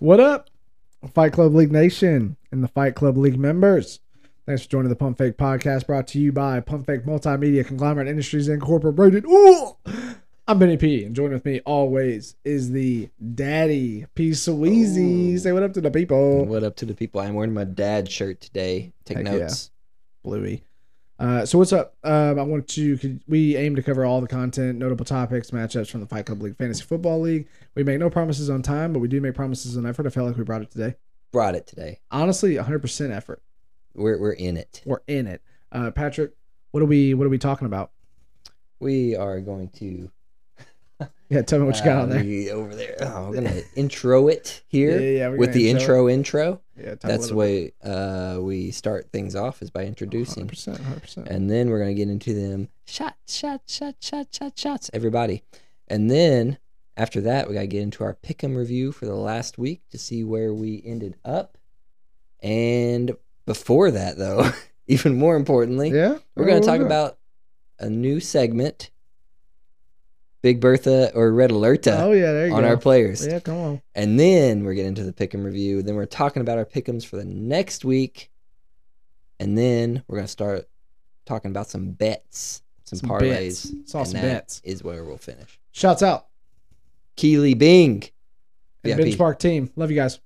What up, Fight Club League Nation and the Fight Club League members? Thanks for joining the Pump Fake podcast brought to you by Pump Fake Multimedia Conglomerate Industries Incorporated. Ooh! I'm Benny P, and joining with me always is the Daddy P Sweezy. Say what up to the people. What up to the people? I'm wearing my dad shirt today. Take Heck yeah. notes. Bluey. Uh, so what's up? Um, I want to. could- We aim to cover all the content, notable topics, matchups from the Fight Club League Fantasy Football League. We make no promises on time, but we do make promises on effort. I felt like we brought it today. Brought it today. Honestly, 100% effort. We're we're in it. We're in it. Uh, Patrick, what are we? What are we talking about? We are going to. Yeah, tell me what you got uh, on there. over there. Oh, we're gonna intro it here Yeah, yeah, with the intro intro intro. Yeah, That's the way uh, we start things off is by introducing, 100%. 100%. and then we're gonna get into them shots, shots, shots, shots, shots, shots. Everybody, and then after that we gotta get into our pick'em review for the last week to see where we ended up. And before that, though, even more importantly, yeah, We're going to talk about a new segment, Big Bertha or Red Alerta, Oh yeah, there you on go. our players. yeah, come on. And then we're getting into the pick'em review. Then we're talking about our pick'ems for the next week. And then we're going to start talking about some bets, some, Some parlays. bets. Saw and some bets. is where we'll finish. Shouts out Keely Bing. and VIP. Benchmark team. Love you guys.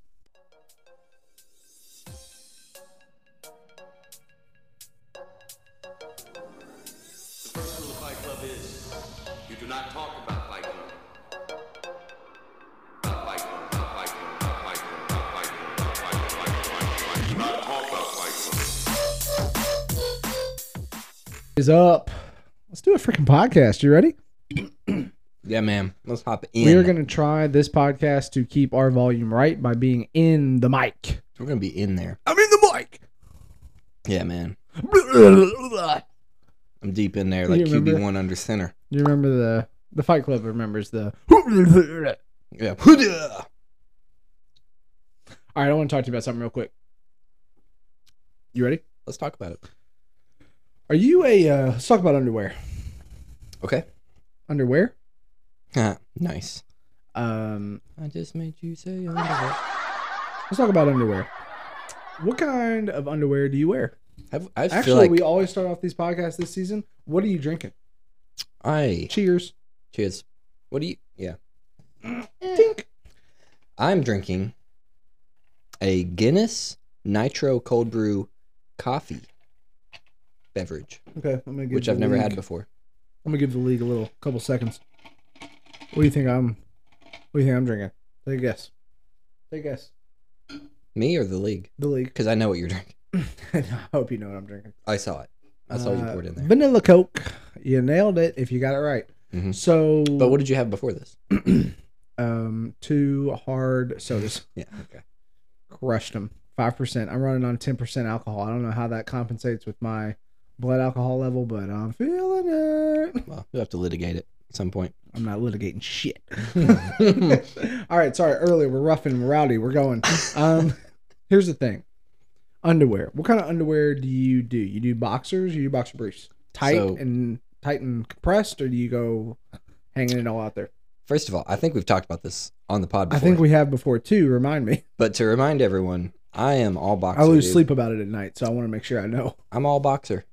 Is up. Let's do a freaking podcast. You ready? Yeah, man. Let's hop in. We are going to try this podcast to keep our volume right by being in the mic. We're going to be in there. I'm in the mic. Yeah, man. I'm deep in there like QB1 under center. You remember the the Fight Club remembers the. Yeah. All right, I want to talk to you about something real quick. You ready? Let's talk about it. Are you a? Uh, let's talk about underwear. Okay. Underwear. nice. Um, I just made you say underwear. let's talk about underwear. What kind of underwear do you wear? I've, I feel Actually, like we always start off these podcasts this season. What are you drinking? I Cheers. cheers. What do you? Yeah, Tink. I'm drinking a Guinness Nitro Cold Brew coffee beverage, Okay, I'm gonna give which I've never had league- before. I'm gonna give the league a little couple seconds. What do you think I'm? What do you think I'm drinking? Take a guess. Take a guess. Me or the league? The league. Because I know what you're drinking. I hope you know what I'm drinking. I saw it. I saw you Uh, poured in there. Vanilla Coke. You nailed it if you got it right. Mhm. So, But what did you have before this? um, two hard sodas. Yeah. Okay. Crushed them. Five percent. I'm running on ten percent alcohol. I don't know how that compensates with my blood alcohol level, but I'm feeling it. Well, you'll have to litigate it at some point. I'm not litigating shit. All right, sorry. Earlier we're rough and rowdy. We're going. Um, here's the thing. Underwear. What kind of underwear do you do? You do boxers? Or you do boxer briefs? Tight So- and tight and compressed, or do you go hanging it all out there? First of all, I think we've talked about this on the pod I think we have before too. Remind me. But to remind everyone, I am all boxer. I lose dude. sleep about it at night, so I want to make sure I know. I'm all boxer.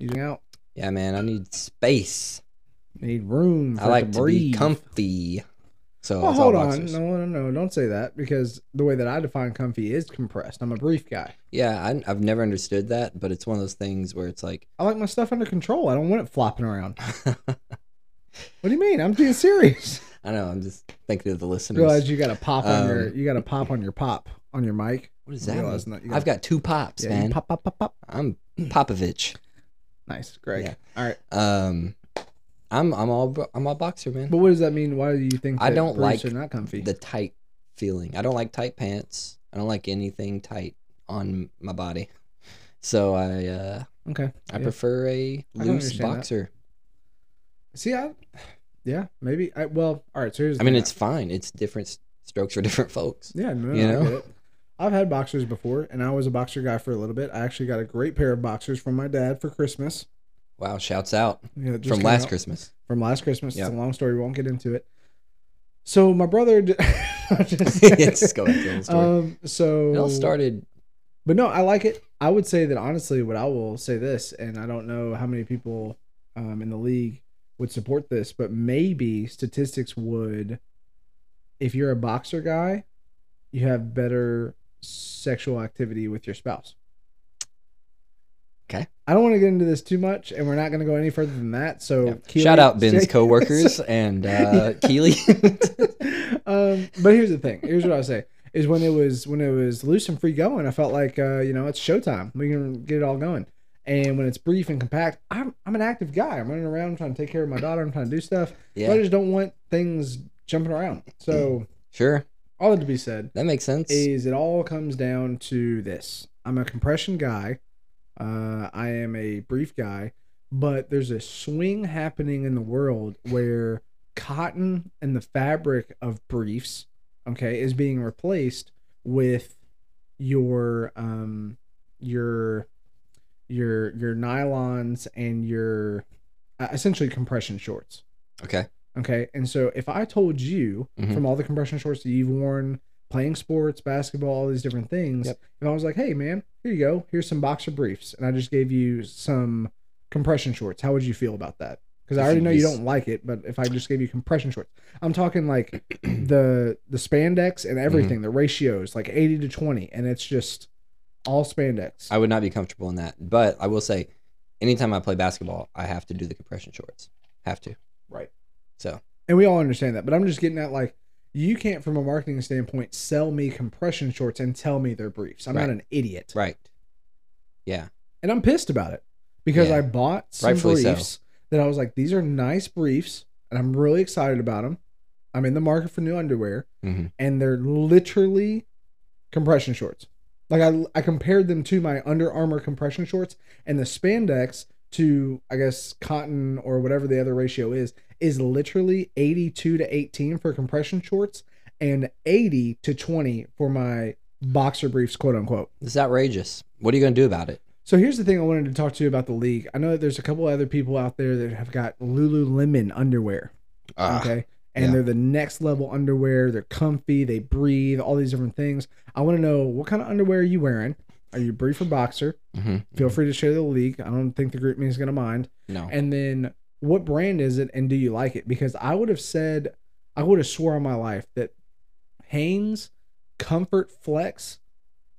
Eating out. Yeah, man. I need space. Need room. I like to to be comfy. So Well, hold on. boxers. No, no, no. Don't say that because the way that I define comfy is compressed. I'm a brief guy. Yeah, I, I've never understood that, but it's one of those things where it's like, I like my stuff under control. I don't want it flopping around. What do you mean? I'm being serious. I know. I'm just thinking of the listeners. Realize you got to pop on Um, your you got to pop on your pop on your mic. What is that you I've got two pops, Yeah, man. pop pop pop pop. I'm Popovich. Nice, Greg. Yeah. All right, Um, I'm I'm all I'm all boxer, man. but what does that mean? Why do you think I don't like are not comfy? The tight feeling. I don't like tight pants. I don't like anything tight on my body. So I uh okay, I yeah. prefer a loose understand that. boxer. See, I yeah, maybe. I well, all right. So here's. I mean, it's fine. It's different strokes for different folks. yeah, no, you no, know? I get it. I've had boxers before, and I was a boxer guy for a little bit. I actually got a great pair of boxers from my dad for Christmas. Wow, shouts out Yeah, from last out. Christmas. from last Christmas. Yeah. It's a long story. We won't get into it. So my brother. d- just, Just go back to the story. Um. So it all started. But no, I like it. I would say that honestly, what I will say this, and I don't know how many people um, in the league would support this, but maybe statistics would. If you're a boxer guy, you have better sexual activity with your spouse. Okay. I don't want to get into this too much, and we're not going to go any further than that. So, Yeah. Keely- Shout out Ben's coworkers and uh, Keely. um, but here's the thing. Here's what I say: is when it was when it was loose and free going, I felt like uh, you know it's showtime. We can get it all going. And when it's brief and compact, I'm I'm an active guy. I'm running around, I'm trying to take care of my daughter. I'm trying to do stuff. But I just don't want things jumping around. So sure. All that to be said That makes sense. is it all comes down to this. I'm a compression guy. Uh, I am a brief guy, but there's a swing happening in the world where cotton and the fabric of briefs, okay, is being replaced with your um your your your nylons and your uh, essentially compression shorts. Okay. Okay. And so if I told you Mhm. from all the compression shorts that you've worn, playing sports, basketball, all these different things, Yep. if I was like, hey, man, here you go. Here's some boxer briefs. And I just gave you some compression shorts, how would you feel about that? Because I already know you don't like it, but if I just gave you compression shorts, I'm talking like the the spandex and everything, the ratios, like 80 to 20, and it's just all spandex. I would not be comfortable in that, but I will say, anytime I play basketball, I have to do the compression shorts. Have to. right. So And we all understand that. But I'm just getting at like, you can't, from a marketing standpoint, sell me compression shorts and tell me they're briefs. I'm not an idiot. right. Yeah. And I'm pissed about it because Yeah. I bought some Rightfully so. briefs that I was like, these are nice briefs. And I'm really excited about them. I'm in the market for new underwear. hmm And they're literally compression shorts. Like I, I compared them to my Under Armour compression shorts and the spandex to I guess cotton or whatever the other ratio is is literally 82 to 18 for compression shorts and 80 to 20 for my boxer briefs quote unquote. It's outrageous. What are you going to do about it? So here's the thing I wanted to talk to you about the league. I know that there's a couple other people out there that have got Lululemon underwear. Ah, Okay. And yeah. they're the next level underwear. They're comfy. They breathe. All these different things. I want to know what kind of underwear are you wearing? Are you brief or boxer? mhm, Feel free to share the league. I don't think the GroupMe is going to mind. No. And then what brand is it and do you like it? Because I would have said, I would have swore on my life that Hanes Comfort Flex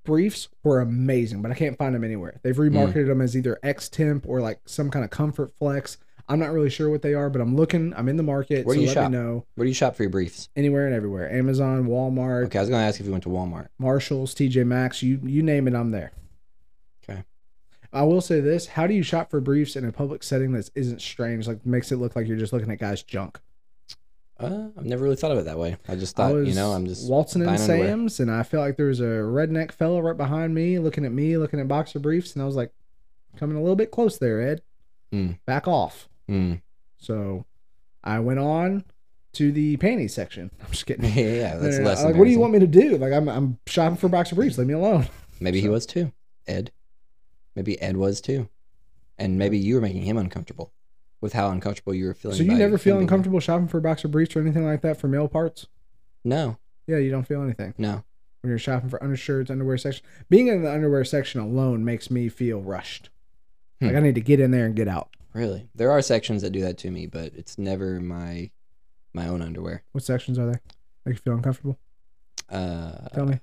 briefs were amazing, but I can't find them anywhere. They've Hmm. remarketed them as either X Temp or like some kind of Comfort Flex. I'm not really sure what they are, but I'm looking. I'm in the market. Where so do you let shop? know. Where do you shop for your briefs? Anywhere and everywhere. Amazon, Walmart, Okay, I was going to ask if you went to Walmart. Marshalls, TJ Maxx, you you name it, I'm there. Okay. I will say this: How do you shop for briefs in a public setting that isn't strange? Like makes it look like you're just looking at guys' junk. Uh, I've never really thought of it that way. I just thought, was you know, I'm just waltzing in underwear. Sam's, and I felt like there was a redneck fella right behind me, looking at me, looking at boxer briefs, and I was like, coming a little bit close there, Ed. Hmm. Back off. Hmm. So, I went on to the panties section. I'm just kidding. yeah, yeah, that's No, no, no. less. Like, what do you want me to do? Like, I'm I'm shopping for boxer briefs. Leave me alone. Maybe he was too. Ed. Maybe Ed was too. And maybe you were making him uncomfortable with how uncomfortable you were feeling. So you never feel him uncomfortable shopping for boxer briefs or anything like that for male parts? No, Yeah, you don't feel anything no. when you're shopping for undershirts, underwear section. Being in the underwear section alone makes me feel rushed. Like Hmm. I need to get in there and get out. Really. There are sections that do that to me, but it's never my my own underwear. What sections are there? Make you feel uncomfortable? Uh, Tell me.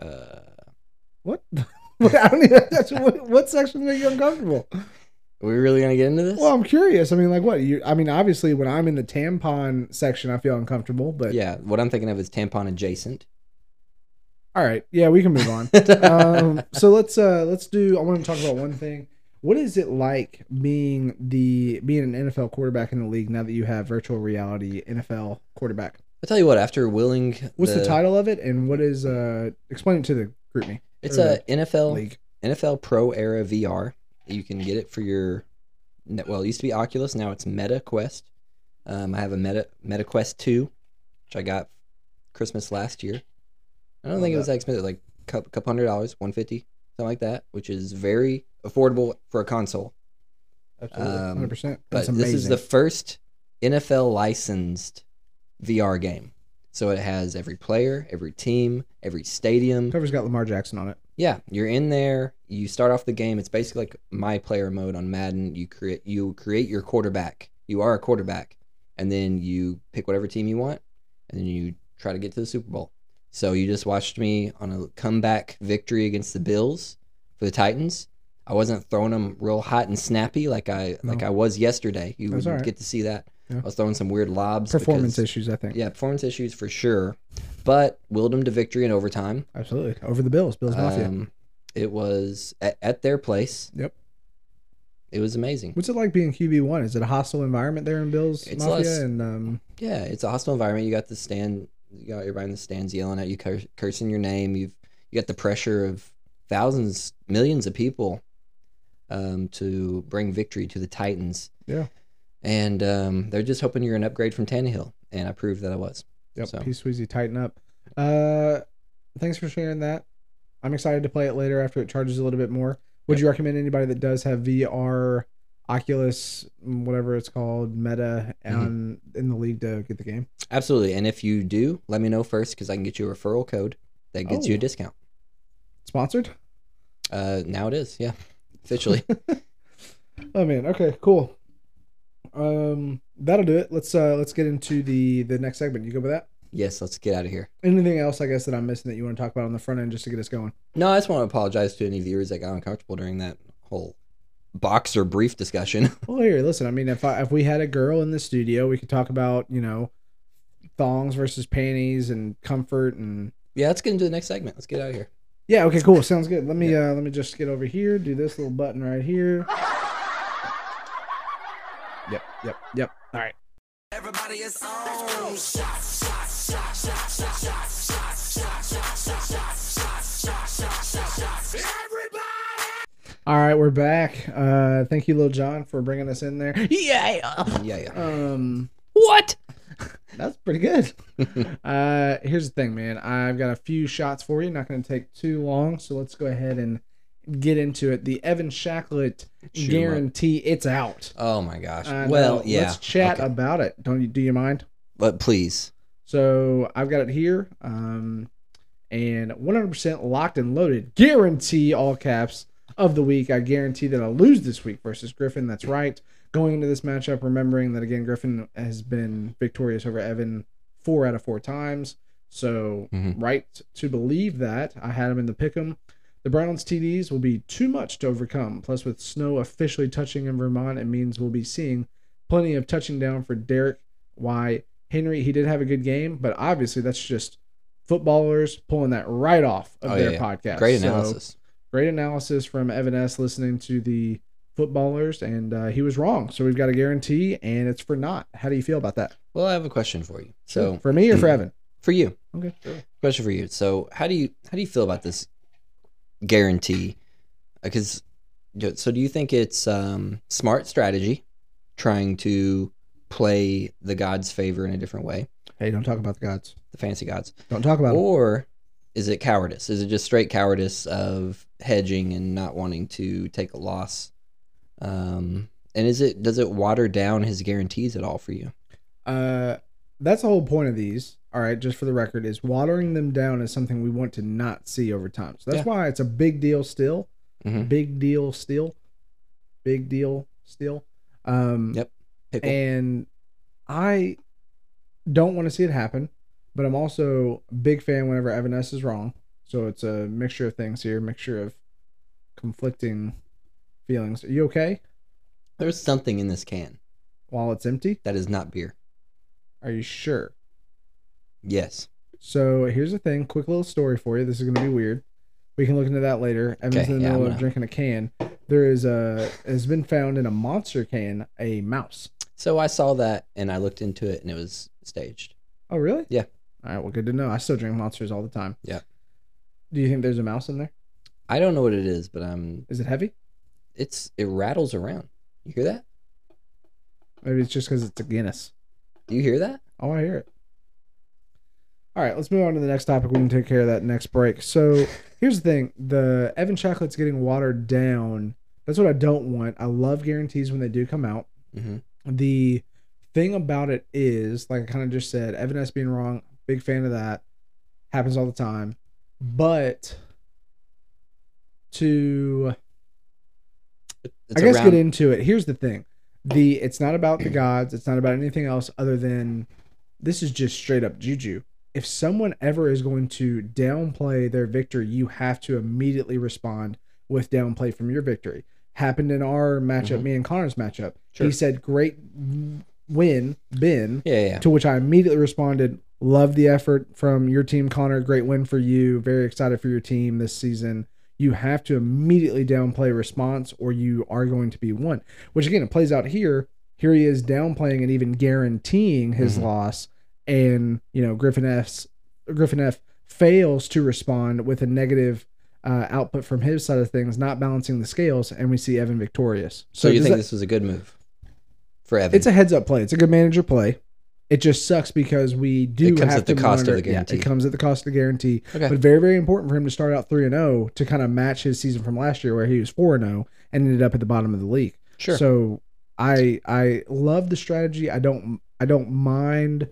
uh, What? What- I don't even, that's, what, what sections make you uncomfortable? are we really gonna get into this? Well, I'm curious. I mean, like what? You? I mean, obviously, when I'm in the tampon section, I feel uncomfortable. But yeah. What I'm thinking of is tampon adjacent. all right, yeah, we can move on. um, so let's uh let's do. I want to talk about one thing. What is it like being the being an NFL quarterback in the league now that you have virtual reality NFL quarterback? I'll tell you what. After willing, What's the, title of it, and what is uh? Explain it to the GroupMe It's a NFL league. NFL Pro Era VR. You can get it for your well, it used to be Oculus, now it's Meta Quest. Um, I have a Meta Meta Quest Two, which I got Christmas last year. I don't Love think it was that. expensive, like a couple, couple hundred dollars, one fifty, something like that, which is very affordable for a console. Absolutely, um, hundred percent. But That's this is the first NFL licensed VR game. So it has every player, every team, every stadium. Cover's got Lamar Jackson on it. Yeah, you're in there. You start off the game. It's basically like my player mode on Madden. You create you create your quarterback. You are a quarterback, and then you pick whatever team you want, and then you try to get to the Super Bowl. So you just watched me on a comeback victory against the Bills for the Titans. I wasn't throwing them real hot and snappy like I like I was yesterday. You would right. get to see that. Yeah. I was throwing some weird lobs. Performance because- issues, I think. Yeah, performance issues for sure, but willed them to victory in overtime. Absolutely. Over the Bills. Bills Mafia. Um, it was at, at their place. Yep. It was amazing. What's it like being QB one? Is it a hostile environment there in Bills It's Mafia? less- And um, Yeah, it's a hostile environment. You got the stand, you got everybody in the stands yelling at you, cur- cursing your name. You've you got the pressure of thousands, millions of people um, to bring victory to the Titans. Yeah. and um, they're just hoping you're an upgrade from Tannehill, and I proved that I was. yep, So- P Sweezy, tighten up. Uh, thanks for sharing that. I'm excited to play it later after it charges a little bit more. Would Yep. you recommend anybody that does have VR, Oculus, whatever it's called, Meta, Mm-hmm. on in the league to get the game? Absolutely, and if you do, let me know first because I can get you a referral code that gets you Oh. a discount. Sponsored? Uh, now it is, yeah, officially. Oh man, okay, cool. Um, that'll do it. Let's uh let's get into the the next segment. You go with that? yes, let's get out of here. Anything else, I guess, that I'm missing that you want to talk about on the front end just to get us going? No, I just want to apologize to any viewers that got uncomfortable during that whole boxer brief discussion. Well, here, listen. I mean, if I if we had a girl in the studio, we could talk about you know thongs versus panties and comfort and yeah, let's get into the next segment. Let's get out of here. Yeah. Okay, cool. Sounds good. Let me uh let me just get over here. Do this little button right here. Yep, yep, yep. All right. Everybody is on. Shots, shots, shots, shots, shots, shots, shots, shots, shots, shots, shots, shots, shots, shots, shots, shots. Everybody. All right, we're back. Uh, thank you, Lil Jon, for bringing us in there. Yeah. Yeah, yeah. Um, What? that's pretty good. uh, here's the thing, man. I've got a few shots for you. Not going to take too long, so let's go ahead and get into it. The Evan Shacklet Shoot 'em up. guarantee. It's out. Oh my gosh. I well, know. yeah. Let's chat Okay. about it. Don't you? Do you mind? But please. So I've got it here. Um, and 100% locked and loaded. Guarantee all caps of the week. I guarantee that I'll lose this week versus Griffin. That's right. Going into this matchup, remembering that again, Griffin has been victorious over Evan four out of four times. So Mhm. right to believe that I had him in the pick'em. The Browns TDs will be too much to overcome. Plus, with snow officially touching in Vermont, it means we'll be seeing plenty of touching down for Derrick. Why Henry? He did have a good game, but obviously that's just footballers pulling that right off of Oh, their yeah, yeah. podcast. Great So, analysis. great analysis from Evan S. Listening to the footballers, and uh, he was wrong. So we've got a guarantee, and it's for not. How do you feel about that? Well, I have a question for you. So for me or for Evan? for you, Okay. Sure. question for you. So how do you how do you feel about this guarantee? Because so do you think it's um, smart strategy, trying to play the gods' favor in a different way, Hey, don't talk about the gods. the fancy gods, Don't talk about it. or is it cowardice? Is it just straight cowardice of hedging and not wanting to take a loss? Um, and is it does it water down his guarantees at all for you? Uh, that's the whole point of these. All right, just for the record, is watering them down is something we want to not see over time. So that's Yeah. why it's a big deal still. Mhm. Big deal still. Big deal still. Um, Yep. Pickle. and I don't want to see it happen, but I'm also a big fan whenever Evan S is wrong. So it's a mixture of things here, mixture of conflicting feelings. Are you okay There's something in this can while it's empty? that is not beer. Are you sure? Yes. So here's the thing. Quick little story for you. This is gonna be weird. We can look into that later. Evan's Okay, in the yeah, middle of drinking a can. There is a has been found in a monster can a mouse. So I saw that and I looked into it and it was staged. Oh really? Yeah. All right. Well, good to know. I still drink monsters all the time. Yeah. Do you think there's a mouse in there? I don't know what it is, but um, Is it heavy? It's it rattles around. You hear that? Maybe it's just because it's a Guinness. Do you hear that? Oh, I hear it. All right, let's move on to the next topic. We can take care of that next break. So here's the thing: the Evan chocolate's getting watered down. That's what I don't want. I love guarantees when they do come out. Mm-hmm. The thing about it is, like I kind of just said, Evan S being wrong, big fan of that. Happens all the time. But to I guess around- get into it. Here's the thing. The it's not about the gods, it's not about anything else other than this is just straight up juju. If someone ever is going to downplay their victory, you have to immediately respond with downplay from your victory. Happened in our matchup, Mhm. me and Connor's matchup. Sure. He said, Great win, Ben. Yeah, yeah. To which I immediately responded, Love the effort from your team, Connor. Great win for you. Very excited for your team this season. You have to immediately downplay response or you are going to be one. Which again, it plays out here. Here he is downplaying and even guaranteeing his Mhm. loss. And, you know, Griffin F's Griffin F fails to respond with a negative uh, output from his side of things, not balancing the scales, and we see Evan victorious. So, you think that- this was a good move for Evan? it's a heads up play. It's a good manager play. It just sucks because we do It comes have at the to cost of the guarantee. Yeah, it comes at the cost of the guarantee. okay. But very, very important for him to start out three and zero to kind of match his season from last year, where he was four and zero and ended up at the bottom of the league. sure. So I I love the strategy. I don't I don't mind.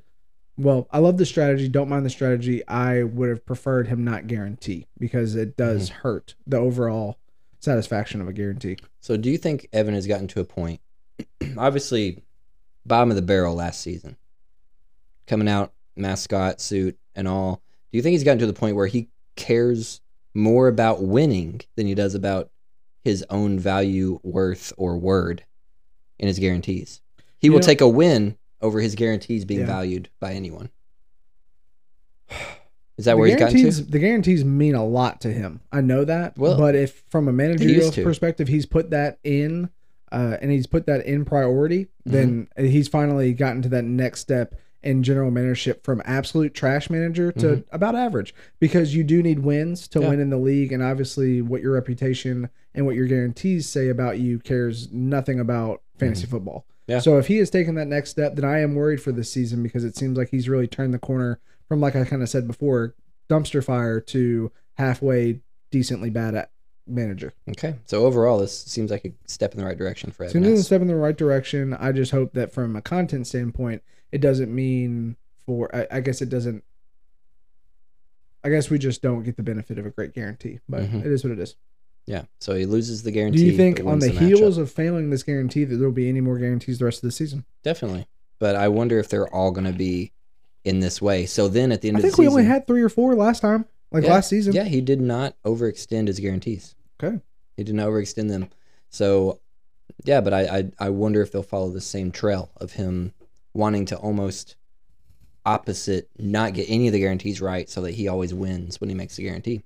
Well, I love the strategy. Don't mind the strategy. I would have preferred him not guarantee because it does Mm-hmm. hurt the overall satisfaction of a guarantee. So do you think Evan has gotten to a point? obviously, bottom of the barrel last season, coming out mascot suit and all. Do you think he's gotten to the point where he cares more about winning than he does about his own value, worth, or word in his guarantees? He You will know- take a win over his guarantees being Yeah. valued by anyone. Is that the where he's gotten to? The guarantees mean a lot to him. I know that. Well, but if from a managerial perspective, he's put that in, uh, and he's put that in priority, Mm-hmm. then he's finally gotten to that next step in general managership from absolute trash manager to about average. Because you do need wins to Mm-hmm. Yeah. win in the league, and obviously, what your reputation and what your guarantees say about you cares nothing about fantasy football. Mm-hmm. Yeah. So if he has taken that next step, then I am worried for this season because it seems like he's really turned the corner from like I kind of said before, dumpster fire to halfway decently bad at manager. Okay, so overall, this seems like a step in the right direction for Evan. Seems like a step in the right direction. I just hope that from a content standpoint, it doesn't mean for. I, I guess it doesn't. I guess we just don't get the benefit of a great guarantee, but Mhm. it is what it is. Yeah, so he loses the guarantee. Do you think on the, matchup. heels of failing this guarantee that there will be any more guarantees the rest of the season? Definitely. But I wonder if they're all going to be in this way. So then at the end I of think the we only had three or four last time, like Yeah, last season. Yeah, he did not overextend his guarantees. Okay. He did not overextend them. So, yeah, but I, I, I wonder if they'll follow the same trail of him wanting to almost opposite not get any of the guarantees right so that he always wins when he makes the guarantee.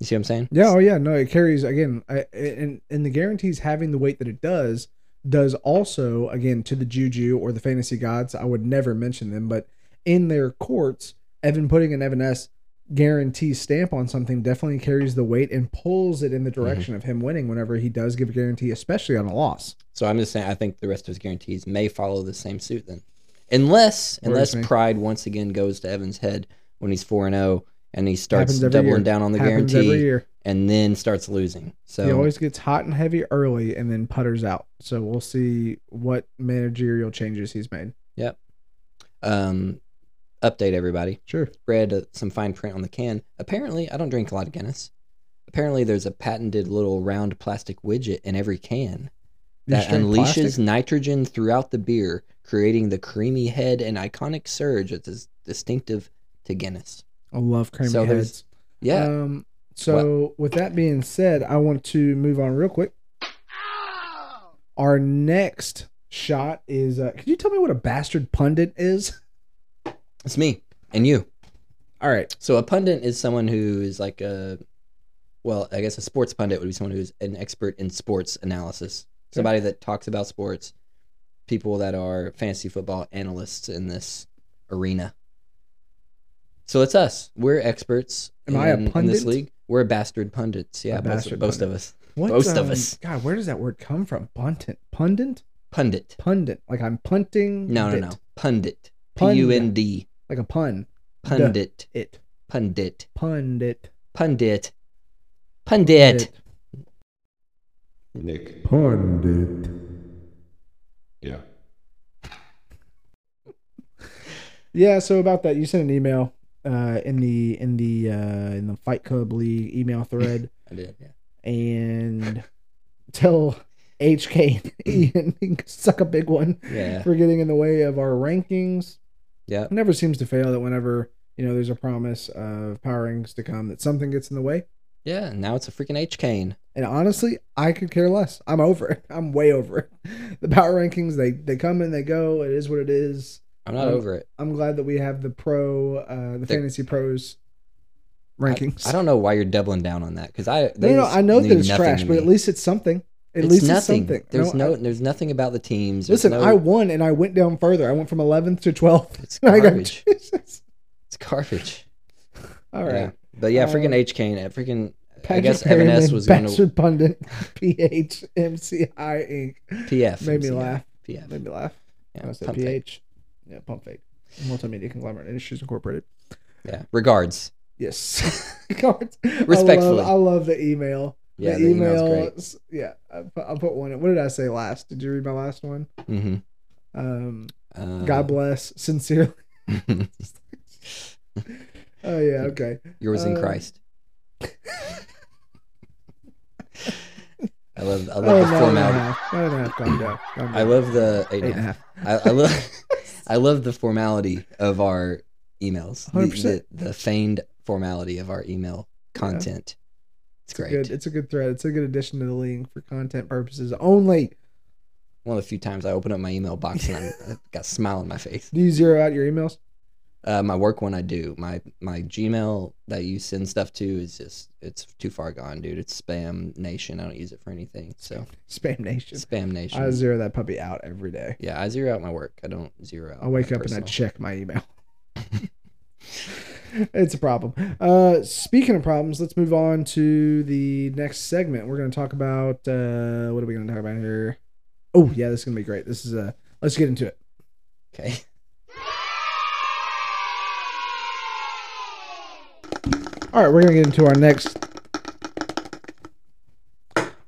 You see what I'm saying? Yeah, oh yeah, no, it carries again, I, and and the guarantees having the weight that it does does also again to the juju or the fantasy gods. I would never mention them, but in their courts, Evan putting an Evan S guarantee stamp on something definitely carries the weight and pulls it in the direction of him winning whenever he does give a guarantee, especially on a loss. So I'm just saying I think the rest of his guarantees may follow the same suit then. Unless unless pride once again goes to Evan's head when he's 4 and 0 and he starts doubling year. down on the Happens guarantee and then starts losing. So he always gets hot and heavy early and then putters out. So we'll see what managerial changes he's made. Yep. Um, update everybody. Sure. Read uh, some fine print on the can. Apparently, I don't drink a lot of Guinness. Apparently, there's a patented little round plastic widget in every can that unleashes plastic? nitrogen throughout the beer, creating the creamy head and iconic surge that is distinctive to Guinness. I love creamy So heads. Yeah. Um, so with that being said, I want to move on real quick. Our next shot is. Uh, could you tell me what a bastard pundit is? it's me and you. All right. So a pundit is someone who is like a, well, I guess a sports pundit would be someone who's an expert in sports analysis. Somebody that talks about sports. People that are fantasy football analysts in this arena. So it's us. We're experts. Am in, I a in this pundit? league. We're bastard pundits. Yeah, A bastard both of pundit. us. What, Most of um, us. God, where does that word come from? Pundit. Pundit. Pundit. Pundit. Like I'm punting. No, no, no. Pundit. P Pundit. U N D. Like a pun. Pundit. It. Pundit. Pundit. Pundit. Pundit. It. Nick. Pundit. Yeah. Yeah, so about that, you sent an email uh, in the in the uh, in the Fight Club League email thread, I did. Yeah. and tell HK and Ian suck a big one Yeah. for getting in the way of our rankings. Yeah. It never seems to fail that whenever you know there's a promise of power rankings to come, that something gets in the way. Yeah. Now it's a freaking H cane. And honestly, I could care less. I'm over it. I'm way over it. The power rankings, they they come and they go. It is what it is. I'm not Um, over it. I'm glad that we have the pro, uh, the The- fantasy pros rankings. I don't know why you're doubling down on that because I No, no, I know that it's trash, but at least it's something. At it's least nothing. it's something. There's no, I- there's nothing about the teams. There's listen, no, I won and I went down further. I went from 11th to 12th. it's I got garbage. It's garbage. All right. Yeah. But yeah, freaking Um, H cane. uh, Freaking. I Patrick guess Evan S was going to Pundit, PHMCI Inc. PF. Made me laugh. PF. Made me laugh. Yeah, I said pump fake. PH. Yeah, Pump Fake. Multimedia Conglomerate Industries Incorporated. Yeah. Regards. Yes. Cards. Respectfully. I love, I love the email. Yeah, the, the email's email. Yeah, I put, I'll put one. in. What did I say last? Did you read my last one? Mm-hmm. Um, Uh, God bless. Sincerely. Oh yeah. Okay. Yours in Uh, Christ. I love. I love Oh, the nine and a formality. half. Nine and a half. Calm down. I love the eight eight and a half. I, I love. I love the formality of our emails. The, 100%. the, the feigned formality of our email content. It's It's a great. good. It's a good thread. It's a good addition to the link for content purposes only. One of the few times I open up my email box and I'm, got a smile on my face. Do you zero out your emails? Uh, my work one I do. My my Gmail that you send stuff to is just it's too far gone, dude. It's spam nation. I don't use it for anything. So Spam Nation. spam nation. I zero that puppy out every day. yeah, I zero out my work. I don't zero out. I wake up and I check my email. it's a problem. Uh, speaking of problems, let's move on to the next segment. We're going to talk about uh, what are we going to talk about here? Oh yeah, this is going to be great. This is uh, let's get into it. Okay. All right, we're going to get into our next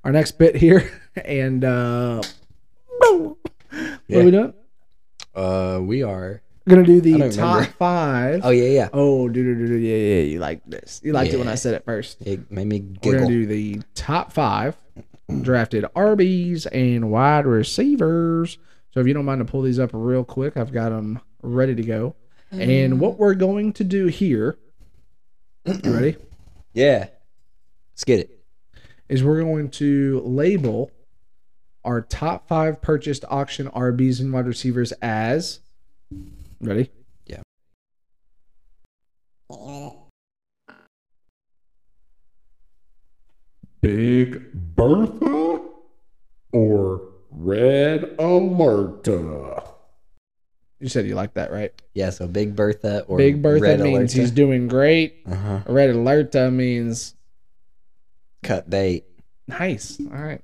our next bit here, and uh, what Yeah. are we doing? Uh, we are. To do the top remember. five. Oh yeah, yeah. Oh, dude, dude, dude, yeah, yeah, you like this. You liked it when I said it first. It made me We're gonna do the top five drafted RBs and wide receivers. So if you don't mind to pull these up real quick, I've got them ready to go. And what we're going to do here, you ready? Yeah. Let's get it. Is we're going to label our top five purchased auction RBs and wide receivers as ready? Yeah. Big Bertha or Red Alerta? You said you like that, right? Yeah. So Big Bertha or Big Bertha Red means Alerta. he's doing great. uh huh. Red Alerta means Cut bait. Nice. All right.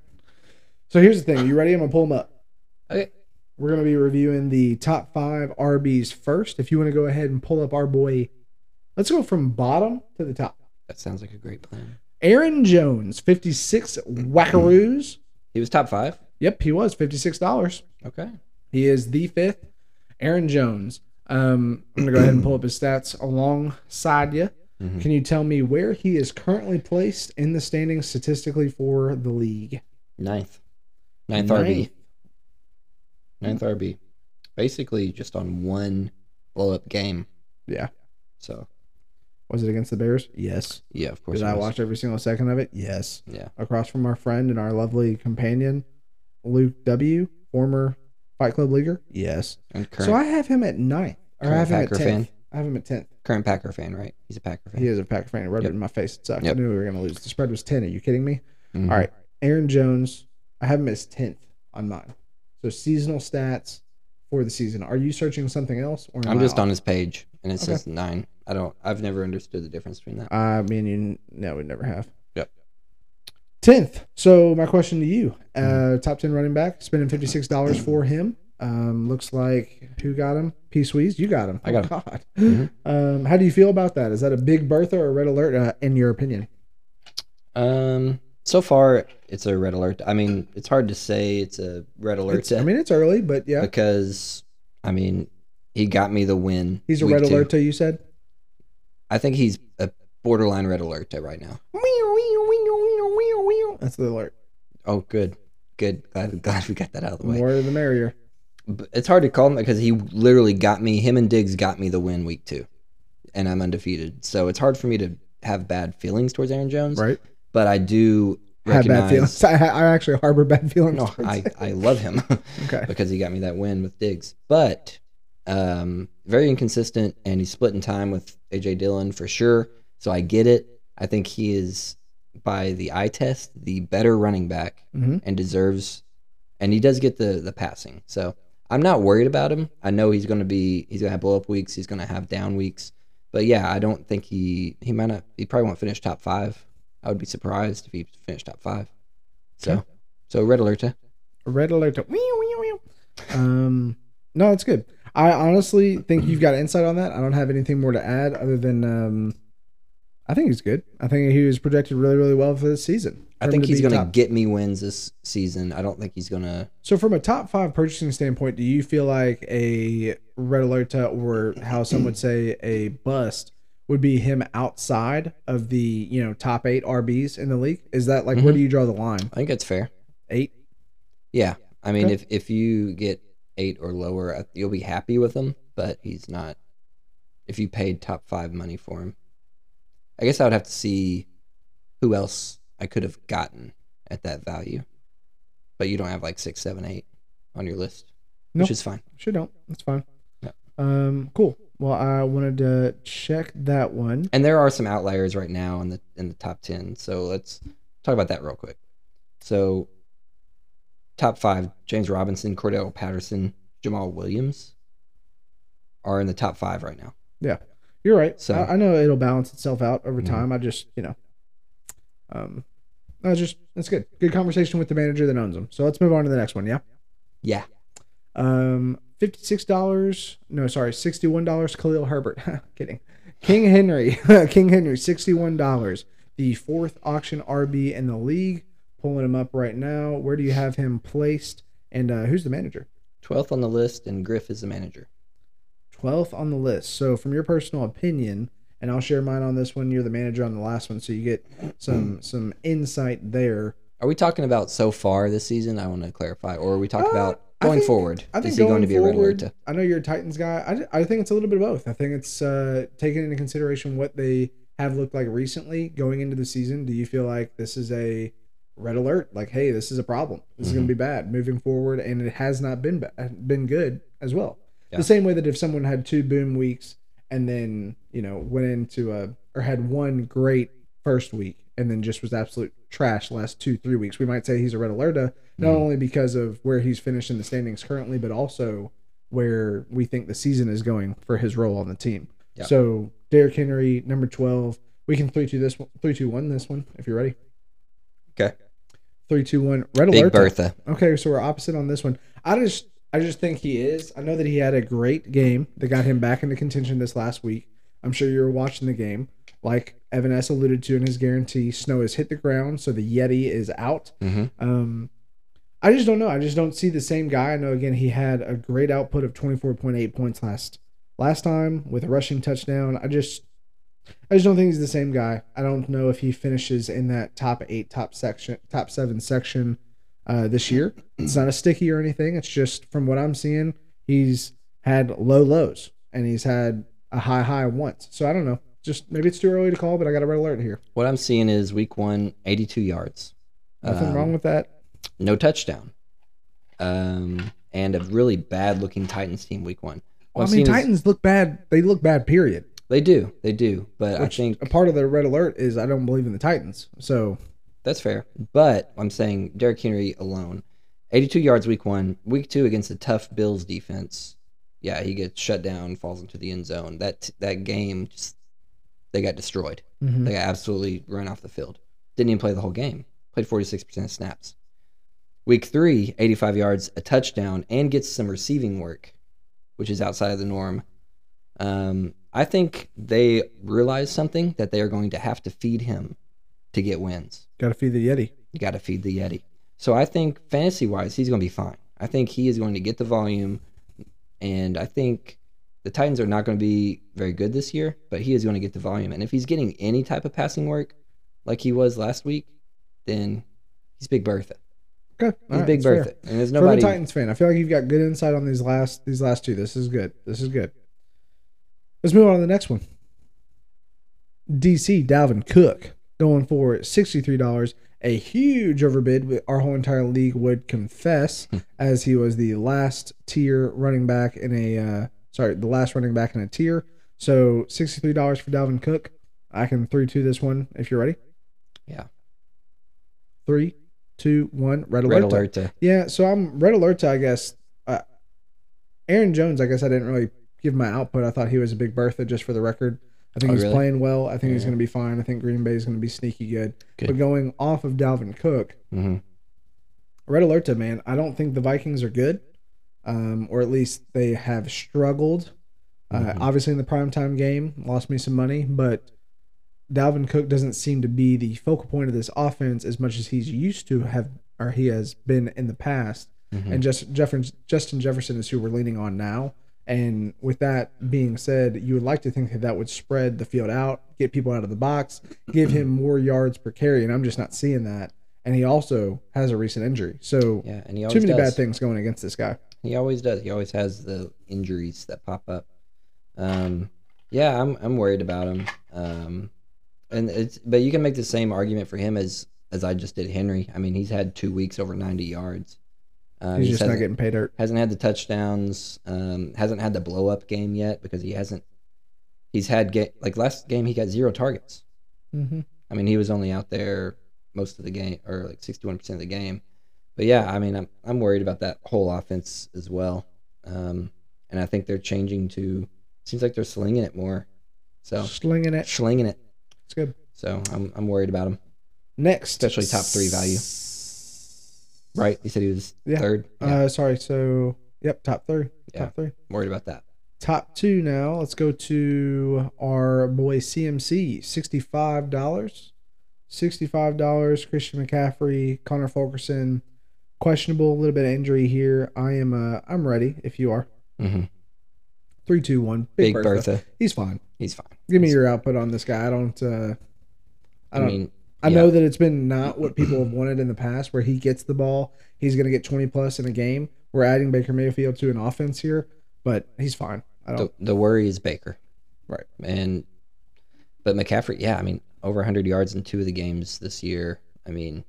So here's the thing. You ready? I'm gonna pull them up. Okay. We're gonna be reviewing the top five RBs first. If you want to go ahead and pull up our boy, let's go from bottom to the top. That sounds like a great plan. Aaron Jones, 56 wackaroos. He was top five. Yep, he was $56. Okay. He is the fifth. Aaron Jones. Um, I'm gonna go ahead and pull up his stats alongside you. Mhm. Can you tell me where he is currently placed in the standings statistically for the league? Ninth. Ninth RB. Ninth. Ninth RB. Basically, just on one blow up game. Yeah. So Was it against the Bears? Yes. yeah, of course. Did it I was. watch every single second of it? Yes. Yeah. Across from our friend and our lovely companion, Luke W., former Fight Club leaguer? Yes. And current So I have him at ninth. Or I current have him Packer at 10th. fan? I have him at 10th. current Packer fan, right? He's a Packer fan. He is a Packer fan. It rubbed Yep. it in my face. It sucked. Yep. I knew we were going to lose. The spread was 10. Are you kidding me? Mhm. All right. Aaron Jones, I have him as 10th on mine. So seasonal stats for the season. Are you searching something else? Or I'm just on his page, and it Okay. says nine. I don't. I've never understood the difference between that. I mean, you no, we never have. Yep. Tenth. So my question to you: uh, top ten running back, spending fifty six dollars for him. Um, looks like who got him? P. Sweeze, you got him. I got oh, God. Mhm. Um, how do you feel about that? Is that a big Bertha or a red alert? Uh, in your opinion? Um. So far, it's a red alert. I mean, it's hard to say it's a red alert It's- I mean, it's early, but yeah, because I mean, He got me the win. He's a red two. alert, you said. I think he's a borderline red alert right now. That's the alert. Oh, good, good. Glad, glad we got that out of the way. More the merrier. But it's hard to call him because he literally got me. Him and Diggs got me the win week two, and I'm undefeated. So it's hard for me to have bad feelings towards Aaron Jones. Right. But I do have bad feelings. I, I actually harbor bad feelings. No, I. I love him okay. because he got me that win with Diggs. But um, very inconsistent, and he's splitting time with AJ Dillon for sure. So I get it. I think he is by the eye test the better running back Mhm. and deserves, and he does get the the passing. So I'm not worried about him. I know he's going to be he's going to have blow up weeks. He's going to have down weeks. But yeah, I don't think he he might not. He probably won't finish top five. I would be surprised if he finished top five. So Okay. so red alert. Red alert. Wee, wee, wee. Um, no, it's good. I honestly think you've got insight on that. I don't have anything more to add other than um, I think he's good. I think he was projected really, really well for this season. I think he's going to get me wins this season. I don't think he's going to. So, from a top five purchasing standpoint, do you feel like a red alerta or how some would say a bust would be him outside of the you know top eight RBs in the league? Is that like where Mhm. do you draw the line? I think that's fair. Eight? Yeah, I mean, Okay. if if you get eight or lower, you'll be happy with him. But he's not. If you paid top five money for him, I guess I would have to see who else I could have gotten at that value. But you don't have like six, seven, eight on your list, No. which is fine. Sure don't. That's fine. Yeah. Um, cool. Well, I wanted to check that one. And there are some outliers right now in the in the top ten. So let's talk about that real quick. So top five: James Robinson, Cordarrelle Patterson, Jamaal Williams are in the top five right now. Yeah. You're right. So- I, I know it'll balance itself out over Mhm. time. I just, you know, um, just that's good. Good conversation with the manager that owns them. So let's move on to the next one. Yeah. Yeah, Um, fifty-six dollars. No, sorry, sixty-one dollars. Khalil Herbert. Kidding. King Henry. King Henry. Sixty-one dollars. The fourth auction RB in the league. Pulling him up right now. Where do you have him placed? And uh, who's the manager? twelfth on the list, and Griff is the manager. 12th on the list. So, from your personal opinion, and I'll share mine on this one. You're the manager on the last one, so you get some some insight there. Are we talking about so far this season? I want to clarify, or are we talking Uh, about going think- forward? I think is he going to be a red forward, alert? I know you're a Titans guy. I, I think it's a little bit of both. I think it's uh, taking into consideration what they have looked like recently going into the season. Do you feel like this is a red alert? Like, hey, this is a problem. This is Mm-hmm. going to be bad moving forward, and it has not been ba- been good as well. Yeah. The same way that if someone had two boom weeks and then you know went into a or had one great first week and then just was absolute trash last two three weeks, we might say he's a red alerta not Mhm. only because of where he's finished in the standings currently, but also where we think the season is going for his role on the team. Yeah. So Derrick Henry, number twelve. We can three two this one, three two one this one if you're ready. Okay. Three two one. Red Big alert. Bertha. Okay, so we're opposite on this one. I just I just think he is. I know that he had a great game that got him back into contention this last week. I'm sure you were watching the game. Like Evan S. alluded to in his guarantee, snow has hit the ground, so the Yeti is out. hmm Um, I just don't know. I just don't see the same guy. I know again he had a great output of 24.8 points last last time with a rushing touchdown. I just I just don't think he's the same guy. I don't know if he finishes in that top eight, top section, top seven section uh, this year. It's not a sticky or anything. It's just from what I'm seeing, he's had low lows and he's had a high high once. So I don't know. Just maybe it's too early to call, but I got a red alert here. What I'm seeing is week one, 82 yards. Nothing Um, wrong with that. No touchdown. Um, and a really bad looking Titans team week one. Well, I'm mean, seeing is- Titans look bad. They look bad. Period. they do, they do, but Which I think a part of the red alert is I don't believe in the Titans. So that's fair. But I'm saying Derrick Henry alone, 82 yards week one, week two against a tough Bills defense. Yeah, he gets shut down, falls into the end zone. That that game, just they got destroyed. Mhm. They got absolutely run off the field. Didn't even play the whole game. Played 46% of snaps. Week three, 85 yards, a touchdown, and gets some receiving work, which is outside of the norm. Um, I think they realize something that they are going to have to feed him to get wins. got to feed the Yeti. Got to feed the Yeti. So I think fantasy wise, he's going to be fine. I think he is going to get the volume, and I think the Titans are not going to be very good this year, but he is going to get the volume. And if he's getting any type of passing work like he was last week, then he's Big Bertha. Okay, He's right, Big fair. Bertha. And there's nobody. Titans fan, I feel like you've got good insight on these last these last two. This is good. This is good. Let's move on to the next one. DC Dalvin Cook going for sixty three dollars, a huge overbid. Our whole entire league would confess, as he was the last tier running back in a uh, sorry, the last running back in a tier. So sixty three dollars for Dalvin Cook. I can three two this one if you're ready. Yeah. Three, two, one. Red Red alert. alert. To, Yeah, so I'm red alert. I guess uh, Aaron Jones. I guess I didn't really give my output. I thought he was a big Bertha. Just for the record, I think Oh, he's really? playing well. I think he's going to be fine. I think Green Bay is going to be sneaky good. Good. But going off of Dalvin Cook, Mhm. red alert to man. I don't think the Vikings are good, um, or at least they have struggled. Uh, Mhm. obviously, in the primetime game, lost me some money, but Dalvin Cook doesn't seem to be the focal point of this offense as much as he's used to have, or he has been in the past. Mhm. And just Jefferson, Justin Jefferson is who we're leaning on now. And with that being said, you would like to think that that would spread the field out, get people out of the box, give him more yards per carry, and I'm just not seeing that. And he also has a recent injury, so yeah, and he too many does. bad things going against this guy. He always does. He always has the injuries that pop up. Um, yeah, I'm I'm worried about him. Um, and it's but you can make the same argument for him as as I just did Henry. I mean, he's had two weeks over 90 yards. Um, He's he just not getting paid dirt. hasn't had the touchdowns. Um, hasn't had the blow up game yet because he hasn't. He's had ga- like last game he got zero targets. Mm-hmm. I mean, he was only out there most of the game, or like sixty-one percent of the game. But yeah, I mean, I'm I'm worried about that whole offense as well. Um, and I think they're changing to. Seems like they're slinging it more. So Slinging it. slinging it. It's good. So I'm I'm worried about him. Next, Especially top three value. Right? He said he was Yeah. third. Yeah, Uh, sorry. So, yep, top three. Yeah. Top three. I'm worried about that. Top two now. Let's go to our boy CMC. Sixty-five dollars. Sixty-five dollars. Christian McCaffrey, Connor Fulkerson. Questionable, a little bit of injury here. I am. Uh, I'm ready. If you are. hmm Three, two, one. Big, Bertha. He's fine. He's fine. Give me He's- your output on this guy. I don't. Uh, I I don't. mean, I yeah. know that it's been not what people have wanted in the past, where he gets the ball, he's going to get 20 plus in a game. We're adding Baker Mayfield to an offense here, but he's fine. I the, don't. the worry is Baker. Right. And but McCaffrey, yeah, I mean, over 100 yards in two of the games this year. I mean,